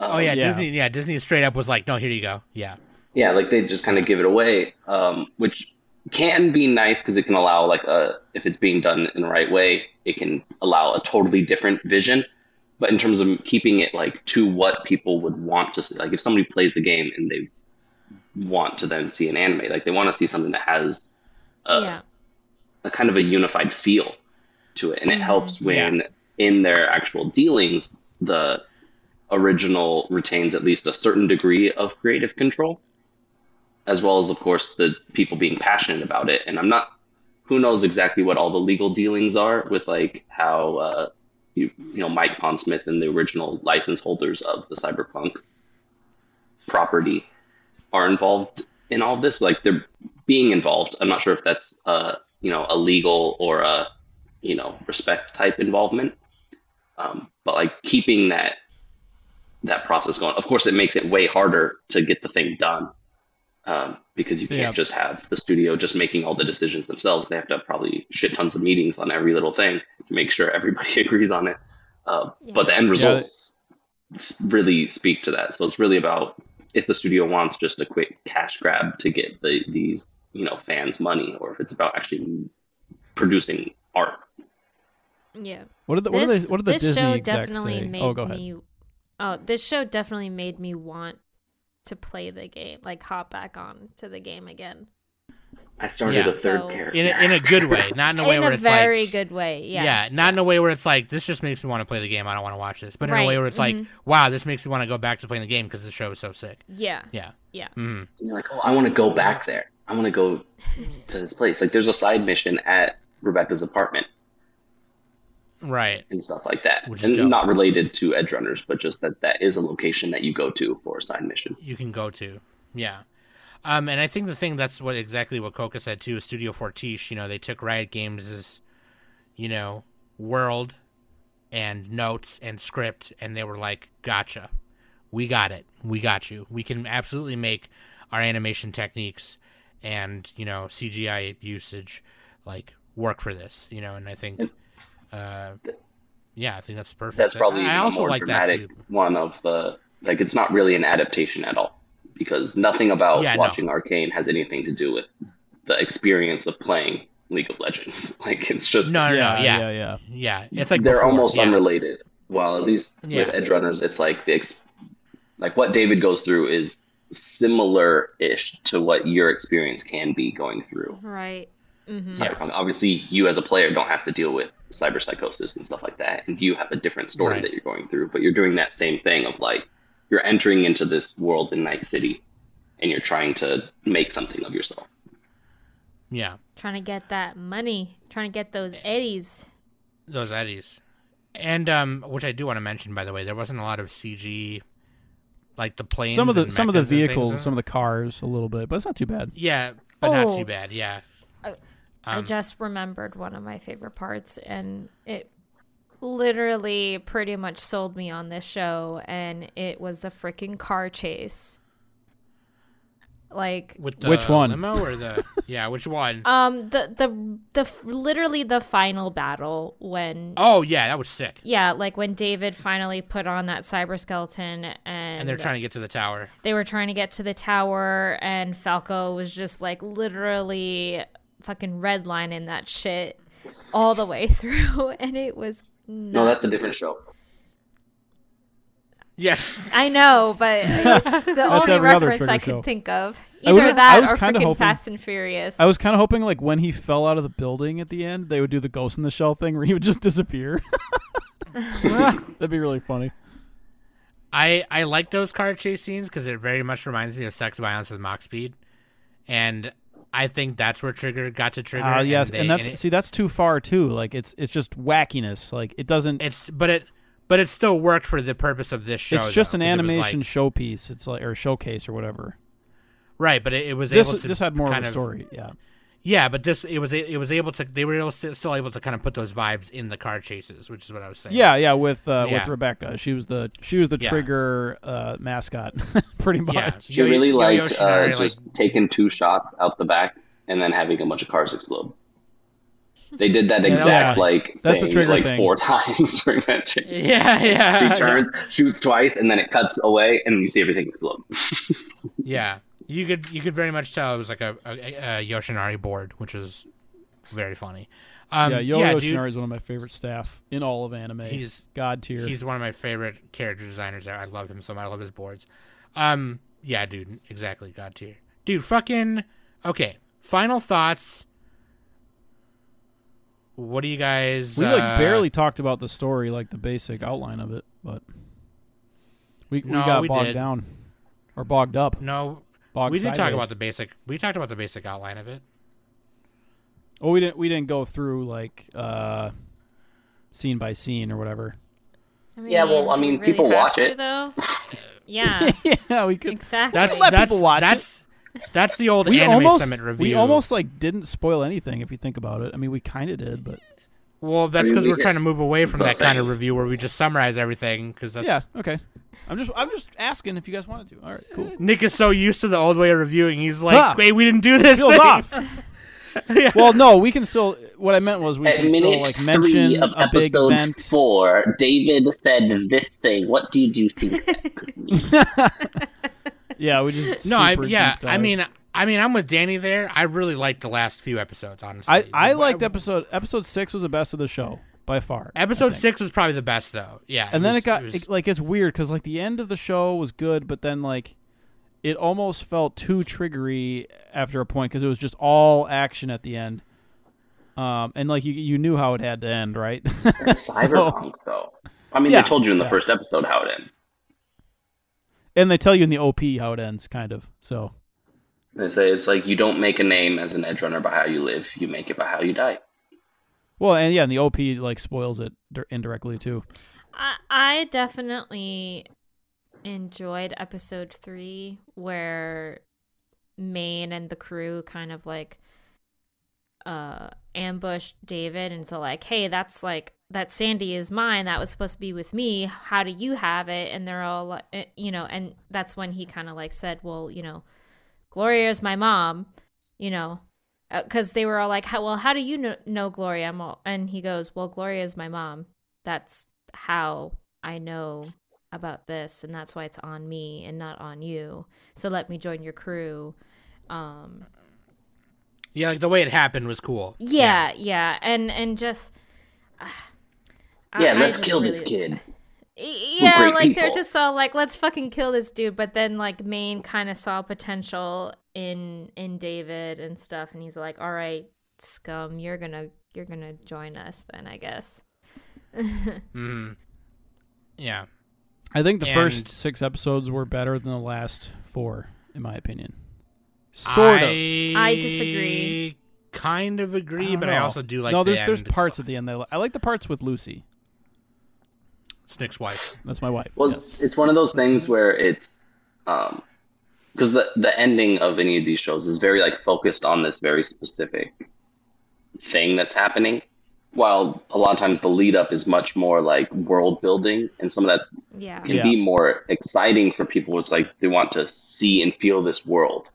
Oh Um, yeah, yeah. Disney. Yeah, Disney straight up was like, "No, here you go." Yeah, yeah, like they just kind of give it away, um, which can be nice because it can allow like a if it's being done in the right way, it can allow a totally different vision. But in terms of keeping it like to what people would want to see, like if somebody plays the game and they want to then see an anime, like they want to see something that has a, yeah. a kind of a unified feel to it, and it helps when in their actual dealings the original retains at least a certain degree of creative control, as well as of course the people being passionate about it. And I'm not, who knows exactly what all the legal dealings are with like how uh, you you know Mike Pondsmith and the original license holders of the Cyberpunk property are involved in all this. Like they're being involved. I'm not sure if that's uh, you know a legal or a you know respect type involvement. Um, but like keeping that that process going. Of course, it makes it way harder to get the thing done um, because you can't Yeah. just have the studio just making all the decisions themselves. They have to have probably shit tons of meetings on every little thing to make sure everybody agrees on it. Uh, But the end results s- really speak to that. So it's really about if the studio wants just a quick cash grab to get the, these you know fans money, or if it's about actually producing art. Yeah. What are the what are, this they, what are the this Disney show definitely say? made oh, go ahead. me. Oh, this show definitely made me want to play the game, like hop back on to the game again. I started Yeah. a third So- character in a, in a good way, not in a way In where a it's very like, good way. yeah. Yeah. not in a way where it's like this just makes me want to play the game. I don't want to watch this, but in a way where it's like, mhm. wow, this makes me want to go back to playing the game because the show is so sick. Yeah. Yeah, Yeah. mm. And you're like, oh, I want to go back there. I want to go to this place. Like, there's a side mission at Rebecca's apartment right. and stuff like that, Which and not related to Edgerunners, but just that that is a location that you go to for a side mission. you can go to. Yeah. Um, and I think the thing that's what exactly what Kwoka said too is Studio Fortiche. You know, they took Riot Games' you know, world and notes and script, and they were like, "Gotcha, we got it, we got you. We can absolutely make our animation techniques and you know CGI usage like work for this." You know, and I think, uh, yeah, I think that's perfect. That's probably I even also more like that too. one of the like. It's not really an adaptation at all because nothing about Yeah, no. watching Arcane has anything to do with the experience of playing League of Legends. Like, it's just No, no, yeah, no, yeah, yeah, yeah. yeah. It's like they're before, almost yeah. unrelated. While at least Yeah. with Edgerunners, it's like the ex- like what David goes through is similar-ish to what your experience can be going through. Right. hmm Cyberpunk. Obviously, you as a player don't have to deal with cyberpsychosis and stuff like that, and you have a different story Right. that you're going through. But you're doing that same thing of like you're entering into this world in Night City, and you're trying to make something of yourself. Yeah, Trying to get that money. Trying to get those eddies. those eddies, and um, which I do want to mention by the way, there wasn't a lot of CG, like the planes. Some of the some of the mechas and things vehicles, some of the cars, a little bit, but it's not too bad. Yeah, but not Oh. too bad. Yeah. I- Um, I just remembered one of my favorite parts, and it literally pretty much sold me on this show, and it was the freaking car chase. Like, with the Which one? Limo or the yeah? Which one? um, the the the literally the final battle when oh yeah, that was sick. yeah, like when David finally put on that cyber skeleton, and And they're trying to get to the tower. they were trying to get to the tower, and Falco was just like literally fucking redlining that shit all the way through, and it was No, that's a different show. Yes. I know, but it's the only reference I Trigger show. could think of. I Either would- I that was or kinda freaking hoping- Fast and Furious. I was kind of hoping like when he fell out of the building at the end, they would do the Ghost in the Shell thing where he would just disappear. That'd be really funny. I I like those car chase scenes because it very much reminds me of Sex Violence with Mach Speed, and I think that's where Trigger got to Trigger. Ah, yes, they- and that's it- see that's too far too. Like it's it's just wackiness. Like it doesn't. it's but it but it still worked for the purpose of this show. it's just though, an 'cause it was, animation like- showpiece. It's like or showcase or whatever. right? But it, it was This able to this had more of a story. Yeah. Yeah, but this it was it was able to they were able to, still able to kind of put those vibes in the car chases, which is what I was saying. Yeah, yeah, with uh, Yeah. with Rebecca, she was the she was the Yeah. trigger uh, mascot, pretty much. Yeah. She really Yo-Yo liked Shinari, uh, just taking two shots out the back and then having a bunch of cars explode. They did that Yeah, exact Yeah. like That's the thing trigger like thing. four times during that chase. yeah, yeah. She turns, shoots twice, and then it cuts away, and you see everything explode. Yeah, you could you could very much tell it was like a, a, a Yoshinari board, which is very funny. Um, yeah, Yo yeah, Yo dude, is one of my favorite staff in all of anime. He's- god tier. He's one of my favorite character designers. there. I love him so much. I love his boards. Um, yeah, dude, exactly, god tier, dude. Fucking okay. Final thoughts. What do you guys? we like uh, barely talked about the story, like the basic outline of it, but we we No, got we bogged did. down or bogged up. No, Bogged we did talk about the basic. We talked about the basic outline of it. Oh, we didn't we didn't go through like uh scene by scene or whatever. I Yeah, well, I do we mean, people have watch to, it. though. Yeah, yeah, we could. exactly. That's Let that's people watch it. that's that's the old We anime almost summit review. we almost like didn't spoil anything if you think about it. I mean, we kind of did, but well, that's I mean, because we we're trying to move away from the that kind of review where we just summarize everything. Because that's yeah, okay. I'm just I'm just asking if you guys wanted to. All right, cool. Nick is so used to the old way of reviewing. He's like, Ha! "Wait, we didn't do this." Feels thing." off. Well, no, we can still. What I meant was we At can still minute like three mention of a big episode event. four, David said this thing. What did you think that could mean? Yeah, we just No, I, super yeah, deep I dive. mean, I mean, I'm with Danny there. I really liked the last few episodes. Honestly, I I liked episode episode six was the best of the show by far. Episode six was probably the best, though. Yeah, and then was- it got was- it- like it's weird because like the end of the show was good, but then like it almost felt too triggery after a point because it was just all action at the end. Um, and like you you knew how it had to end, right? That's cyberpunk, though. I mean, Yeah, they told you in the yeah. first episode how it ends. and they tell you in the OP how it ends, kind of. So They say it's like you don't make a name as an edge runner by how you live; you make it by how you die. Well, and yeah, and the OP like spoils it indirectly too. I, I definitely enjoyed episode three where Maine and the crew kind of like uh ambushed David and so like, hey, that's like that Sandy is mine. That was supposed to be with me. How do you have it? And they're all eh, you know, and that's when he kind of like said, well, you know, Gloria is my mom, you know, because they were all like, how, well, how do you know, know Gloria? I'm all, and he goes, well, Gloria is my mom. That's how I know about this, and that's why it's on me and not on you. So let me join your crew. Um, yeah, like the way it happened was cool. yeah, yeah, and and just I- yeah, I let's just kill this kid. Yeah, great like they're just all like, let's fucking kill this dude. But then like Maine kind of saw potential in in David and stuff, and he's like, all right, scum, you're gonna you're gonna join us then, I guess. hmm Yeah, I think the And- first six episodes were better than the last four, in my opinion. Sort of. I, I disagree. Kind of agree, don't but I also do like. no, the there's there's parts at the end. That I, li- I like the parts with Lucy. It's Nick's wife. That's my wife. Well, yes. it's one of those things where it's um because the the ending of any of these shows is very like focused on this very specific thing that's happening. While a lot of times the lead up is much more like world building, and some of that's Yeah. can Yeah. be more exciting for people. It's like they want to see and feel this world,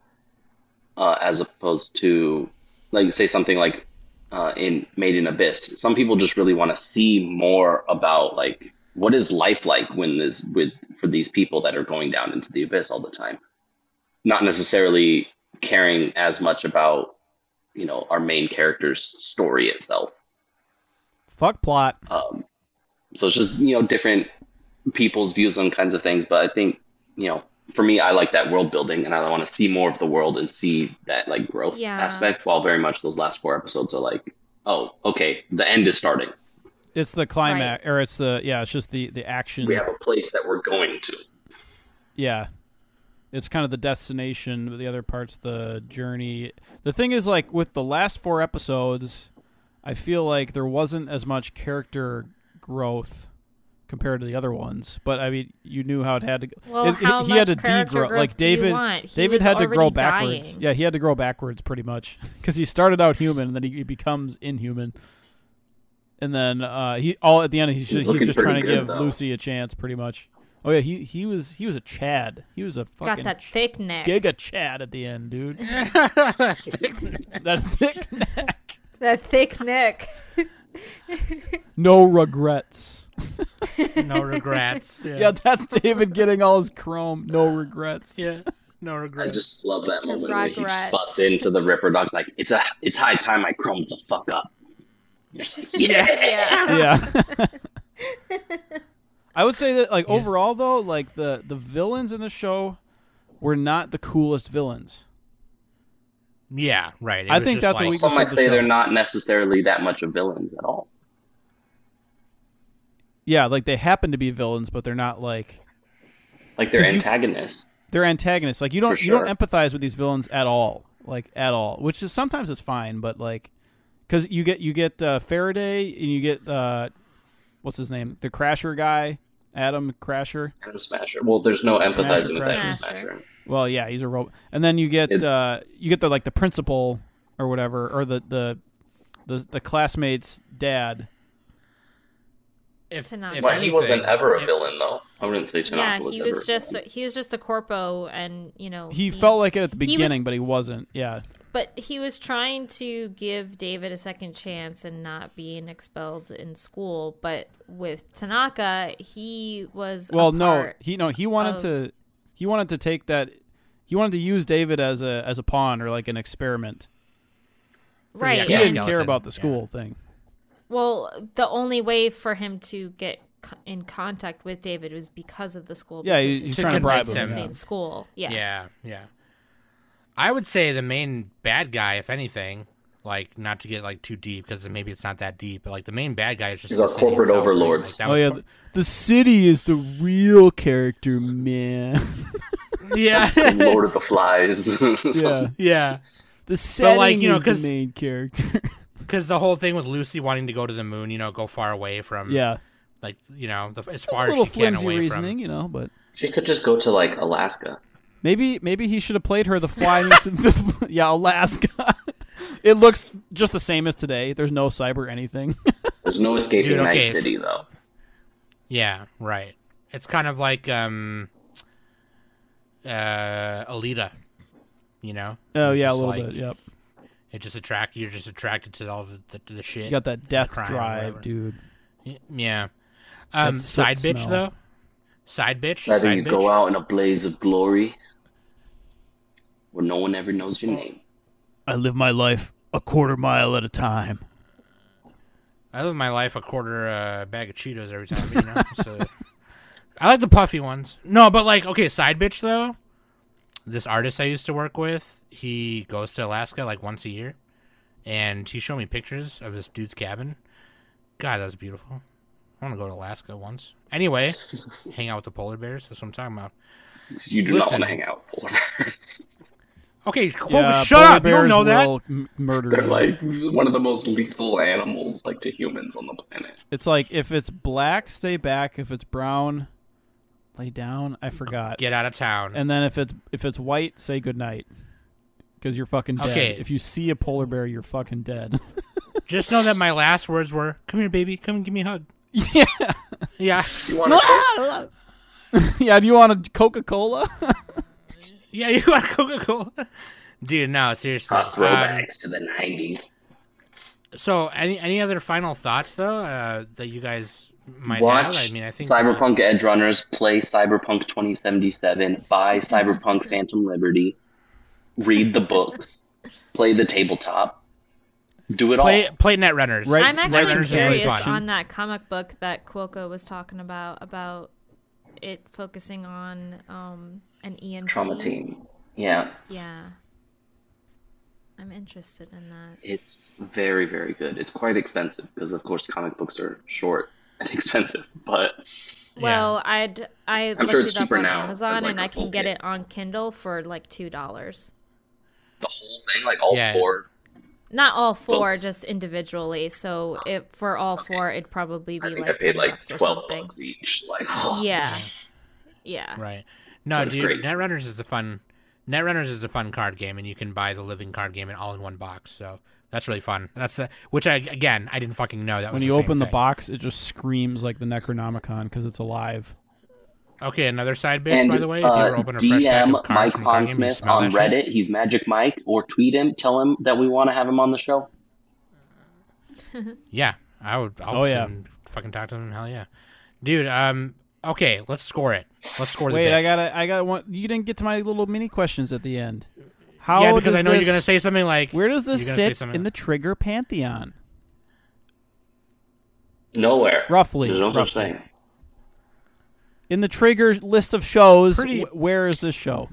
uh, as opposed to like say something like uh, in Made in Abyss. Some people just really want to see more about like what is life like when this with for these people that are going down into the abyss all the time, not necessarily caring as much about you know our main character's story itself. Fuck plot. Um, so it's just you know different people's views on kinds of things. But I think you know for me, I like that world building, and I want to see more of the world and see that like growth Yeah. aspect. While very much those last four episodes are like, oh, okay, the end is starting. It's the climax, or it's the yeah. It's just the the action. We have a place that we're going to. Yeah. It's kind of the destination, but the other part's the journey. The thing is, like, with the last four episodes, I feel like there wasn't as much character growth compared to the other ones. But I mean, you knew how it had to. go. Well, it, how he had much to character degrow. growth Like do you David, want? David had to grow already backwards. dying. Yeah, he had to grow backwards pretty much because he started out human and then he, he becomes inhuman. And then uh, he all at the end he's, just, he's looking just trying to pretty give though. Lucy a chance, pretty much. Oh yeah, he he was he was a Chad. He was a fucking Got that thick neck. giga Chad at the end, dude. that thick neck. That thick neck. No regrets. no regrets. Yeah. that's David getting all his chrome. No regrets. yeah. No regrets. I just love that moment where he Rugrats. busts into the Ripperdoc's like, it's a, it's high time I chromed the fuck up. yeah. Yeah. Yeah. I would say that like overall though, like the the villains in the show were not the coolest villains. Yeah, right. It I was think just that's a like, weakness Some might the say show. they're not necessarily that much of villains at all. Yeah, like they happen to be villains, but they're not like Like they're 'Cause you- antagonists. they're antagonists. Like you don't For you don't empathize with these villains at all, like at all. Which is sometimes is fine, but like because you get you get uh, Faraday and you get uh, what's his name, the Crasher guy, Adam Crasher. Adam Smasher. Well, there's no empathizing with Adam Smasher. Smasher. Well, yeah, he's a robot. And then you get It- uh, you get the like the principal or whatever, or the the the, the classmate's dad. if, Tanaka. if But he wasn't ever a if- villain, though. I wouldn't say Tanaka yeah, was he ever was just he was just a corpo, and you know He felt like it at the he was- beginning, but he wasn't. Yeah, But he was trying to give David a second chance and not being expelled in school. But with Tanaka, he was a well, no, he no, he wanted of- to he wanted to take that he wanted to use David as a as a pawn or like an experiment. right. He didn't and- care about the yeah. school thing. well, the only way for him to get co- in contact with David was because of the school. Yeah, because he- his he's trying to bribe was him, the yeah. same school. Yeah. Yeah, yeah. I would say the main bad guy, if anything, like not to get like too deep because maybe it's not that deep, but like the main bad guy is just our corporate itself, right? overlord. Like, Oh yeah, part- the, the city is the real character, man. yeah, Lord of the Flies. yeah, yeah. the setting like, you know, is 'cause- the main character. Because the whole thing with Lucy wanting to go to the moon, you know, go far away from, yeah, like you know, the, as it's far a as she can flimsy away reasoning, from. you know, but. She could just go to like Alaska. Maybe maybe he should have played her the flying to the yeah Alaska. it looks just the same as today. There's no cyber anything. There's no escaping Dude, Night okay, so- City though. Yeah, right. It's kind of like um, uh, Alita. You know. oh It's yeah, a little like- bit. Yep. It just attract you're just attracted to all the the, the shit. You got that death drive, dude. Yeah. Um, That soot side bitch smell. though. Side bitch. Rather side you bitch. go out in a blaze of glory where no one ever knows your name. I live my life a quarter mile at a time. I live my life a quarter uh, bag of Cheetos every time. You know. so I like the puffy ones. No, but like okay, side bitch though. This artist I used to work with, he goes to Alaska like once a year, and he showed me pictures of this dude's cabin. God, that was beautiful. I want to go to Alaska once. Anyway, hang out with the polar bears. That's what I'm talking about. You do Listen. not want to hang out with polar bears. Okay, Yeah, shut up. You don't bears know that. will m- murder They're you. like one of the most lethal animals like to humans on the planet. It's like if it's black, stay back. If it's brown, lay down. I forgot. Get out of town. And then if it's if it's white, say goodnight. Because you're fucking dead. Okay. If you see a polar bear, you're fucking dead. Just know that my last words were, "Come here, baby. Come and give me a hug." yeah. Yeah, You want to yeah. Do you want a Coca Cola? yeah. You want Coca Cola? Dude, no, seriously. uh, Um, throwbacks to the '90s? so, any any other final thoughts though uh, that you guys might Watch have? I mean, I think Cyberpunk Edgerunners, play Cyberpunk 2077, buy Cyberpunk Phantom Liberty, read the books, play the tabletop, do it play all. play Netrunners. Right- I'm actually Netrunners is really curious on that comic book that Kwoka was talking about about it focusing on um, an EMT Trauma team. Yeah, Yeah, I'm interested in that. it's very, very good. It's quite expensive because, of course, comic books are short and expensive, but Well, I'd I I'm looked sure it it's up cheaper on now Amazon like, and I full can get it on Kindle for like two dollars. the whole thing, like all Yeah. four Not all four, Books. just individually. So it for all four, it'd probably I be think like I paid ten like bucks or twelve something. bucks each. Like, Yeah, oh. yeah. Right. No, dude, great. Netrunners is a fun Netrunners is a fun card game and you can buy the living card game in all in one box. So that's really fun. That's the which I again I didn't fucking know that When was you the same open the box, it just screams like the Necronomicon because it's alive. Okay, another side bitch and by the way. If you uh, open a fresh pack DM of cards Mike from a card game, Pondsmith smell on that shit. Reddit. He's Magic Mike, or tweet him. Tell him that we want to have him on the show. Yeah, I would. I'll Oh, yeah. fucking talk to him. Hell yeah, dude. Um. Okay, let's score it. Let's score the. Wait, I gotta, I got one. You didn't get to my little mini questions at the end. How yeah, because I know this, you're gonna say something like. Where does this you're gonna say sit something- in the Trigger pantheon? Nowhere. Roughly, There's no such thing. In the Trigger list of shows, Pretty- wh- where is this show?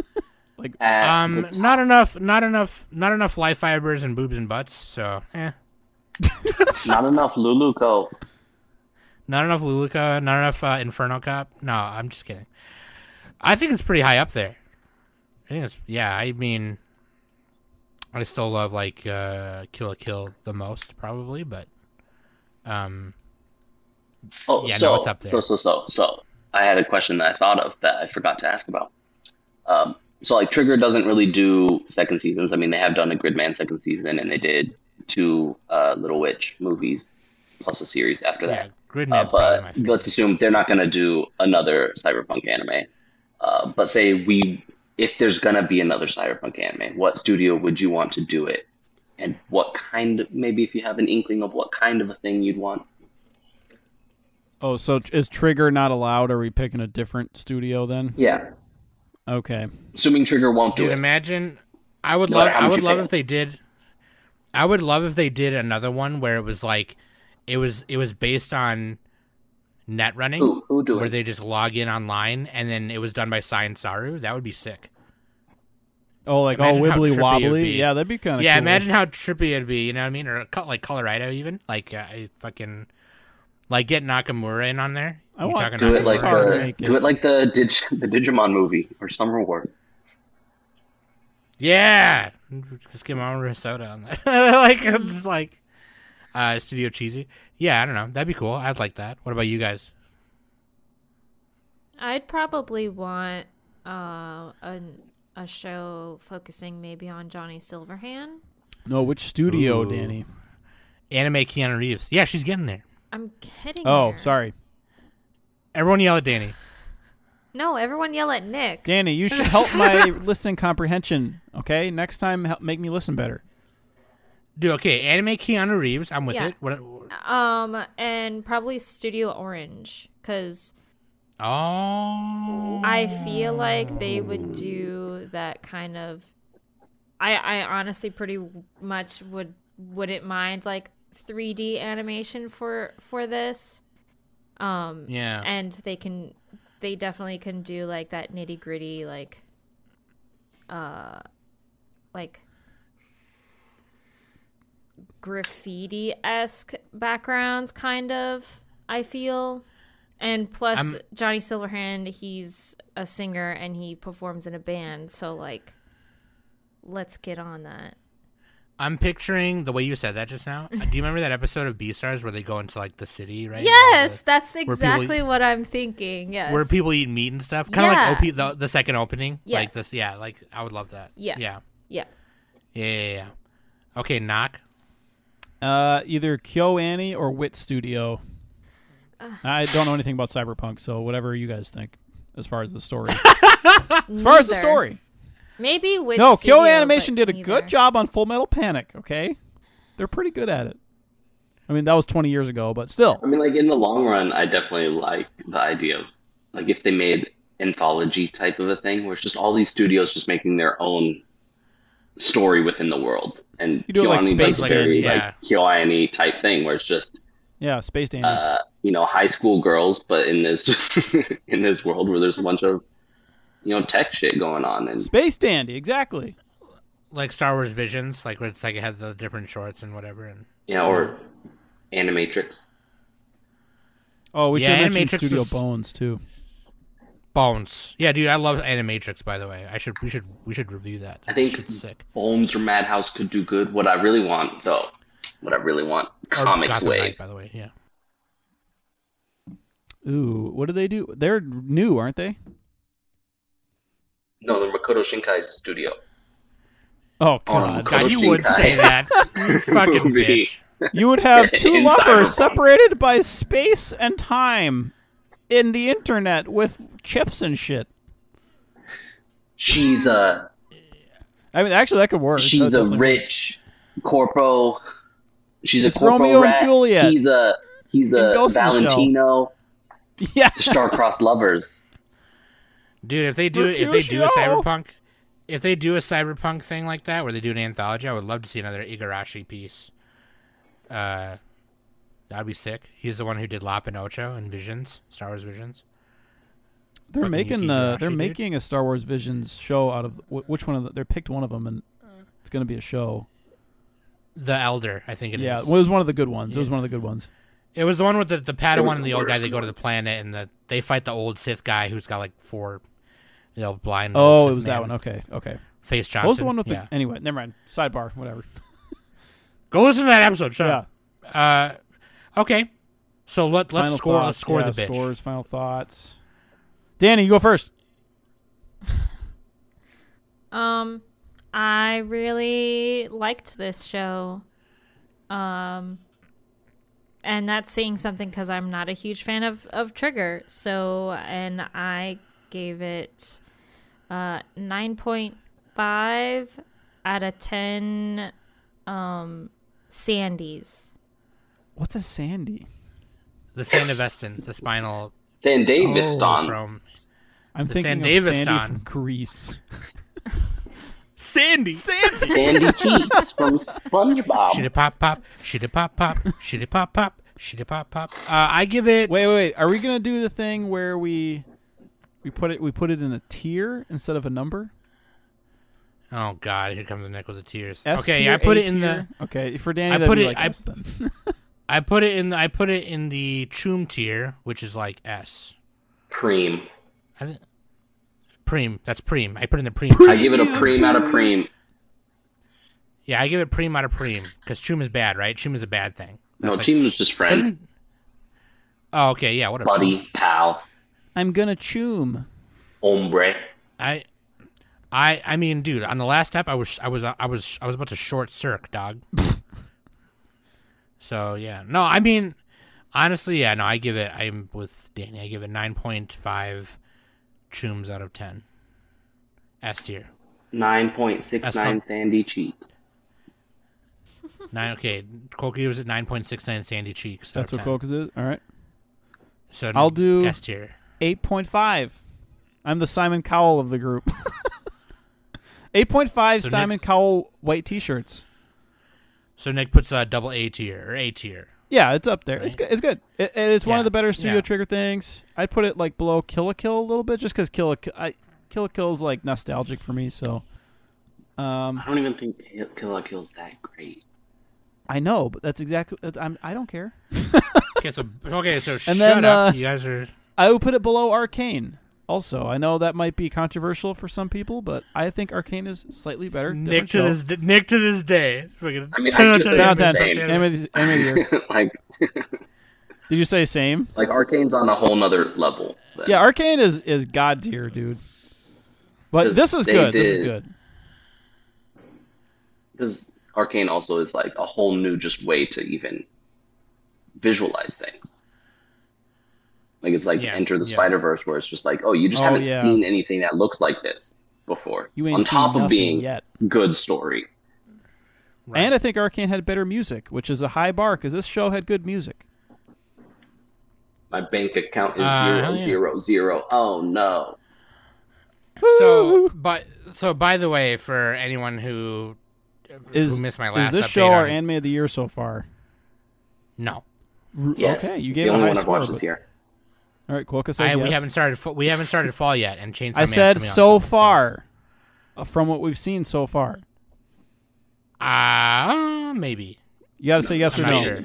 like, At Um, not enough, not enough, not enough life fibers and boobs and butts. So, eh. not enough Luluco. Not enough Luluco, not enough uh, Inferno Cop. No, I'm just kidding. I think it's pretty high up there. I think it's yeah. I mean, I still love like uh, Kill la Kill the most probably, but um, Oh, Yeah, no, it's up there. so, so, so, so, I had a question that I thought of that I forgot to ask about. Um, so, like, Trigger doesn't really do second seasons. I mean, they have done a Gridman second season, and they did two uh, Little Witch movies plus a series after yeah, that. Uh, Gridman's my but let's assume they're not going to do another cyberpunk anime. Uh, but say we, if there's going to be another cyberpunk anime, what studio would you want to do it? And what kind of, maybe if you have an inkling of what kind of a thing you'd want? Oh, so is Trigger not allowed? Are we picking a different studio then? Yeah. Okay. Assuming Trigger won't do Dude, it. imagine. I would No love. I would love pay. if they did. I would love if they did another one where it was like, it was it was based on net running, Who, who do where it? they just log in online, and then it was done by Science Saru. That would be sick. Oh, like Imagine all how wibbly wobbly. Yeah, that'd be kind of yeah, cool. imagine how trippy it'd be. You know what I mean? Or like Colorido, even like uh, I fucking like get Nakamura in on there. I You want- talking Do it like the, do it. it like the Dig, the Digimon movie or Summer Wars. Yeah, just give Mamoru Hosoda on that. like I'm just like uh, Studio Chizu. Yeah, I don't know. That'd be cool. I'd like that. What about you guys? I'd probably want uh, a a show focusing maybe on Johnny Silverhand. No, which studio, Ooh. Danny? Anime Keanu Reeves. Yeah, she's getting there. I'm kidding. Oh, there. sorry, Everyone yell at Danny. No, everyone yell at Nick. Danny. You should help my listening comprehension. Okay, next time help make me listen better. Dude, okay, Anime Keanu Reeves. I'm with Yeah. it. What? Um, and probably Studio Orange, because Oh. I feel like they would do that kind of. I I honestly pretty much would wouldn't mind like 3D animation for for this. Um, Yeah. and they can they definitely can do like that nitty gritty like uh like graffiti esque backgrounds kind of I feel and plus I'm- Johnny Silverhand he's a singer and he performs in a band so like let's get on that I'm picturing the way you said that just now. Uh, Do you remember that episode of Beastars where they go into like the city, right? Yes the- that's people- exactly what I'm thinking yes where people eat meat and stuff. Kind of Yeah. like OP, the, the second opening. Like Yes. this. Yeah. Like I would love that. Yeah. Yeah. yeah Yeah. Yeah. yeah. Okay. Knock. Uh, either KyoAni or Wit Studio. I don't know anything about Cyberpunk, so whatever you guys think as far as the story. as far as the story. Maybe with no, studio, Kyo Animation did a neither. good job on Full Metal Panic, okay? They're pretty good at it. I mean, that was 20 years ago, but still. I mean, like in the long run, I definitely like the idea of like if they made anthology type of a thing, where it's just all these studios just making their own story within the world, and You do it like Kyoani does Space a very Dandy. like Kyoani type thing, where it's just Yeah, Space Dandy. uh, you know high school girls, but in this in this world where there's a bunch of you know tech shit going on, and Space Dandy, exactly. Like Star Wars Visions, like where it's like it had the different shorts and whatever. And yeah or Animatrix. Oh, we Yeah, should mention Animatrix Studio was- Bones, too. Bones. Yeah, dude, I love Animatrix. By the way, I should we should we should review that. I think shit's sick. Bones or Madhouse could do good. What I really want, though, what I really want, Comics Gotham Wave. Knight, by the way. Yeah. Ooh, what do they do? They're new, aren't they? No, the Makoto Shinkai's studio. Oh God! God. You would say that. You fucking Movie. bitch. You would have two In lovers Cyberpunk. separated by space and time in the internet with chips and shit. She's a I mean, actually, that could work. she's a rich corpo. She's a corpo Romeo and rat. Juliet. He's a he's a Ghost in the Shell. Valentino. Yeah. Star-crossed lovers. Dude, if they do if they do a cyberpunk if they do a cyberpunk thing like that where they do an anthology, I would love to see another Igarashi piece. Uh that'd be sick. He's the one who did Lop and Ocho and Visions, Star Wars Visions. They're Fucking making Yuki uh, they're dude. making a Star Wars Visions show out of which one of the, they picked one of them and it's going to be a show. The Elder, I think it is. yeah, well, it was one of the good ones. It was one of the good ones. It was the one with the, the Padawan and the the old guy. worst They go to the planet and the, they fight the old Sith guy who's got like four, you know, blind. Oh, it was that one. Okay, okay. Face Johnson. What was the one with yeah. the anyway? Never mind. Sidebar. Whatever. Go listen to that episode. Shut yeah. up. Uh, okay. So let let's Final score. thoughts. Let's score yeah, the bitch. Scores. Final thoughts. Danny, you go first. Um, I really liked this show. Um, and that's saying something because I'm not a huge fan of of Trigger. So, and I gave it uh nine point five out of ten. Um, Sandys. What's a Sandy? The Sandevistan, the spinal San Davis Oh, from I'm The thinking San of Sandy from on. Grease. Sandy. Sandy. Sandy Cheeks from SpongeBob. Shitty pop pop. Shitty pop pop. Shitty pop pop. Shitty pop pop. Uh, I give it. Wait, wait, wait. Are we gonna do the thing where we we put it we put it in a tier instead of a number? Oh God! Here comes the Nick with the tears. S okay, tier, I put A it in the. Okay, for Danny, I that'd put be it- like I- S then. I put it in. The, I put it in the Choom tier, which is like S. Preem. I thi- Preem. That's Preem. I put it in the Preem. I give it a preem out of preem. Yeah, I give it Preem out of Preem because Choom is bad, right? Choom is a bad thing. No, That's like- team was just friend, Oh, okay, yeah. What a buddy, pal, I'm gonna choom. hombre. I, I, I mean, dude. On the last step, I was, I was, I was, I was about to short circ, dog. so yeah, no, I mean, honestly, yeah, no, I give it. I'm with Danny. I give it nine point five chooms out of ten. S tier. Nine point six That's nine not- Sandy Cheeks. Nine. Okay, Koki was at nine point six nine. Sandy cheeks. That's what 10. Coke is. All right, So I'll do- S tier. Eight point five. I'm the Simon Cowell of the group. eight point five So Nick- Simon Cowell white T-shirts. So Nick puts a double A tier or A tier. Yeah, it's up there. It's good. It's good. It, it's one Yeah, of the better Studio yeah. Trigger things. I'd put it like below Kill la Kill a little bit, just because Kill la Kill, I, Kill la Kill is like nostalgic for me. So, um, I don't even think Kill- Kill la Kill's that great. I know, but that's exactly. That's, I'm. I don't care. Okay, so okay, so shut then, up. uh, you guys are. I would put it below Arcane. Also, I know that might be controversial for some people, but I think Arcane is slightly better. Nick to show. this d- Nick to this day. Fucking I mean, I 10 out of 10 10 the 10. same. Anime of the- anime of like, Did you say same? like Arcane's on a whole nother level. then. Yeah, Arcane is is god tier, dude. But this is they good. This is good. because Arcane also is like a whole new just way to even visualize things. Like it's like Yeah, Enter the yeah. Spider Verse, where it's just like, oh, you just Oh, haven't yeah. seen anything that looks like this before. You ain't On seen top of being yet. good story. Right. And I think Arcane had better music, which is a high bar because this show had good music. My bank account is Uh, zero yeah. zero zero. Oh no! So, but so by the way, for anyone who Is who missed my last, is last this show our anime of the year so far? no, R- Yes, okay, you it's gave the it a only high one I've score. watched but- this year. All right, Kwoka says I, yes. we haven't started. fa- We haven't started fall yet, and Chainsaw I Man's said coming out so soon, far, uh, from what we've seen so far. Uh, maybe. You got to say yes I'm or not no. sure.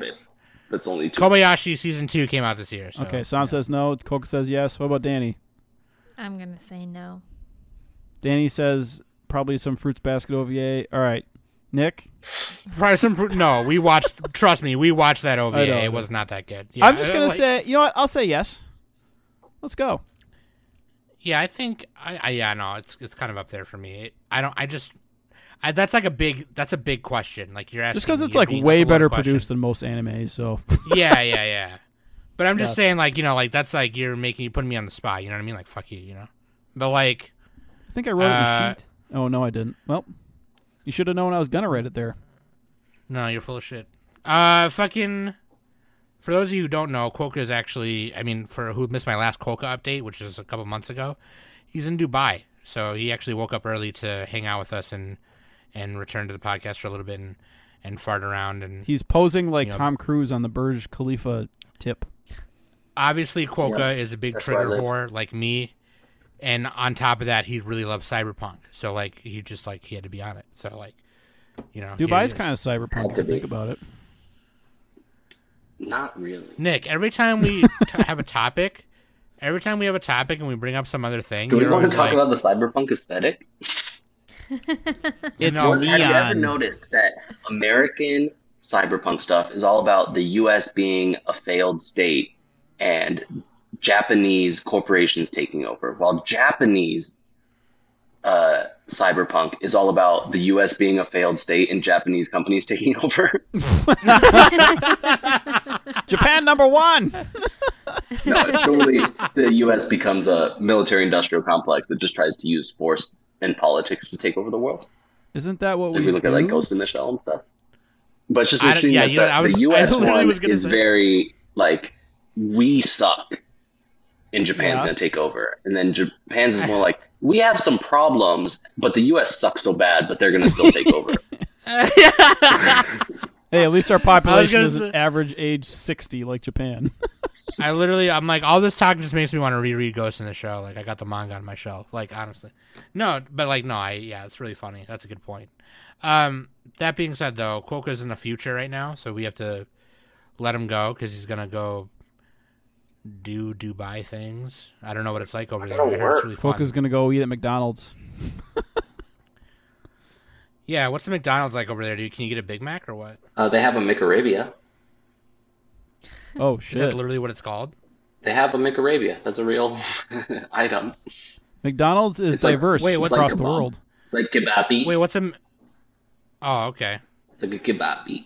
That's only two. Kobayashi season two came out this year. So, Okay, Sam says no. Kwoka says yes. What about Danny? I'm gonna say no. Danny says probably some fruits basket OVA. All right, Nick. Probably some fruit. No, we watched. trust me, we watched that OVA. It was not that good. Yeah, I'm just gonna like- say, you know what? I'll say yes. Let's go. Yeah, I think. I, I yeah, no, it's it's kind of up there for me. I don't. I just. I, that's like a big. That's a big question. Like you're asking. Just because it's like way that's a loaded better question. produced than most animes, so yeah, yeah, yeah. But I'm just Yeah. saying, like you know, like that's like you're making you putting me on the spot. You know what I mean? Like fuck you, you know. But like, I think I wrote it in Uh, the sheet. Oh no, I didn't. Well, you should have known I was gonna write it there. no, you're full of shit. Uh, fucking. For those of you who don't know, Kwoka is actually. I mean, for who missed my last Kwoka update, which is a couple months ago, he's in Dubai. So he actually woke up early to hang out with us and and return to the podcast for a little bit and and fart around and He's posing like You know- Tom Cruise on the Burj Khalifa tip. obviously Kwoka Yeah, is a big that's where I trigger whore like me and on top of that he really loves cyberpunk so like he just like he had to be on it so like you know here Dubai's kind of cyberpunk if to you think about it. Not really. nick every time we t- have a topic every time we have a topic and we bring up some other thing Do we want to talk like, about the cyberpunk aesthetic? It's No, Have you ever neon. noticed that American cyberpunk stuff is all about the U.S. being a failed state and Japanese corporations taking over, while Japanese uh, cyberpunk is all about the U.S. being a failed state and Japanese companies taking over. Japan number one. no, it's totally the U.S. becomes a military-industrial complex that just tries to use force and politics to take over the world. Isn't that what we we look do? at like Ghost in the Shell and stuff. But it's just interesting yeah, that you know, the, was- the U.S. one is say- very like we suck, and Japan's Yeah. going to take over, and then Japan's is more like we have some problems, but the U.S. sucks so bad, but they're going to still take over. Hey, at least our population isn't say- average age sixty like Japan. i literally i'm like all this talk just makes me want to reread ghost in the shell like i got the manga on my shelf like honestly no but like no i yeah it's really funny that's a good point um that being said though Kwoka's in the future right now so we have to let him go because he's gonna go do Dubai things. I don't know what it's like over there. gotta I heard it's work. really fun. Is gonna go eat at McDonald's. Yeah, what's the McDonald's like over there, dude? Can you get a Big Mac or what? Uh, they have a McArabia. Oh Is that shit! literally what it's called? They have a McArabia. That's a real item. McDonald's is It's like- diverse wait, what's across like the kebab. world. It's like kebabi. Wait, what's a? Oh, okay. It's like a kebabi.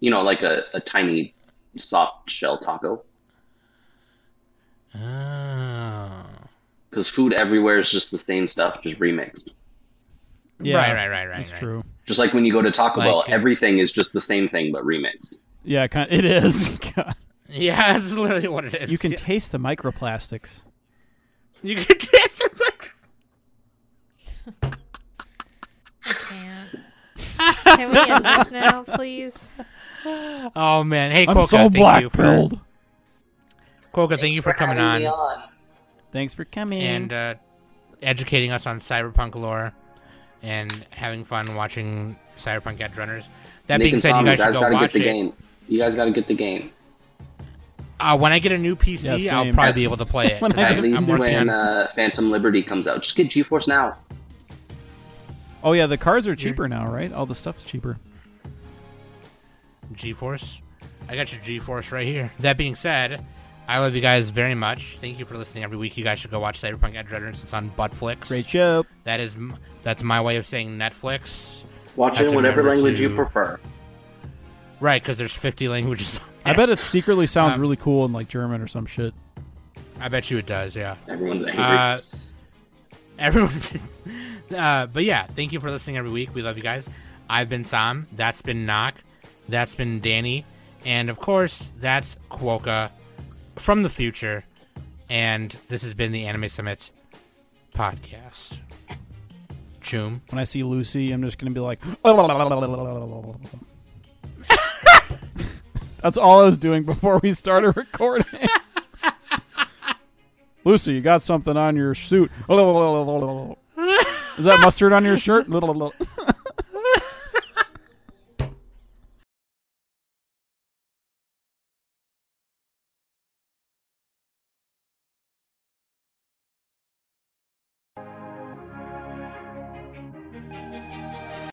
You know, like a, a tiny soft shell taco. Oh. Because food everywhere is just the same stuff, just remixed. Yeah, right, right, right, right. That's right. true. Just like when you go to Taco Like, Bell, everything is just the same thing but remixed. Yeah, it is. God. Yeah, that's literally what it is. You can Yeah. taste the microplastics. you can taste it. I can't. Can we end this now, please? Oh man, hey I'm so thank black you for pilled. Kwoka, thank you for coming on, Thanks for coming. and uh, educating us on cyberpunk lore and having fun watching cyberpunk Edgerunners. That Nick being and said, Tom, you guys should gotta go get watch the it. game. You guys gotta get the game. Uh, when I get a new PC, Yeah, I'll same. probably be able to play it. When 'cause I I, get At a- am when on. uh, Phantom Liberty comes out. Just get GeForce now. oh yeah, the cars are cheaper now, right? All the stuff's cheaper. GeForce. I got your GeForce right here. That being said, I love you guys very much. Thank you for listening every week. You guys should go watch Cyberpunk Edgerunners. It's on Buttflix. Great show. That is that's my way of saying Netflix. Watch it in whatever language to- you prefer. Right, because there's 50 languages. I bet it secretly sounds Um, really cool in like German or some shit. I bet you it does. Yeah. Everyone's angry. Uh, everyone's. uh, but yeah, thank you for listening every week. We love you guys. I've been Sam. That's been Knock. That's been Danny. And of course, that's Kwoka from the future. And this has been the Anime Summit podcast. Choom. When I see Lucy, I'm just gonna be like. That's all I was doing before we started recording. Lucy, you got something on your suit. Is that mustard on your shirt?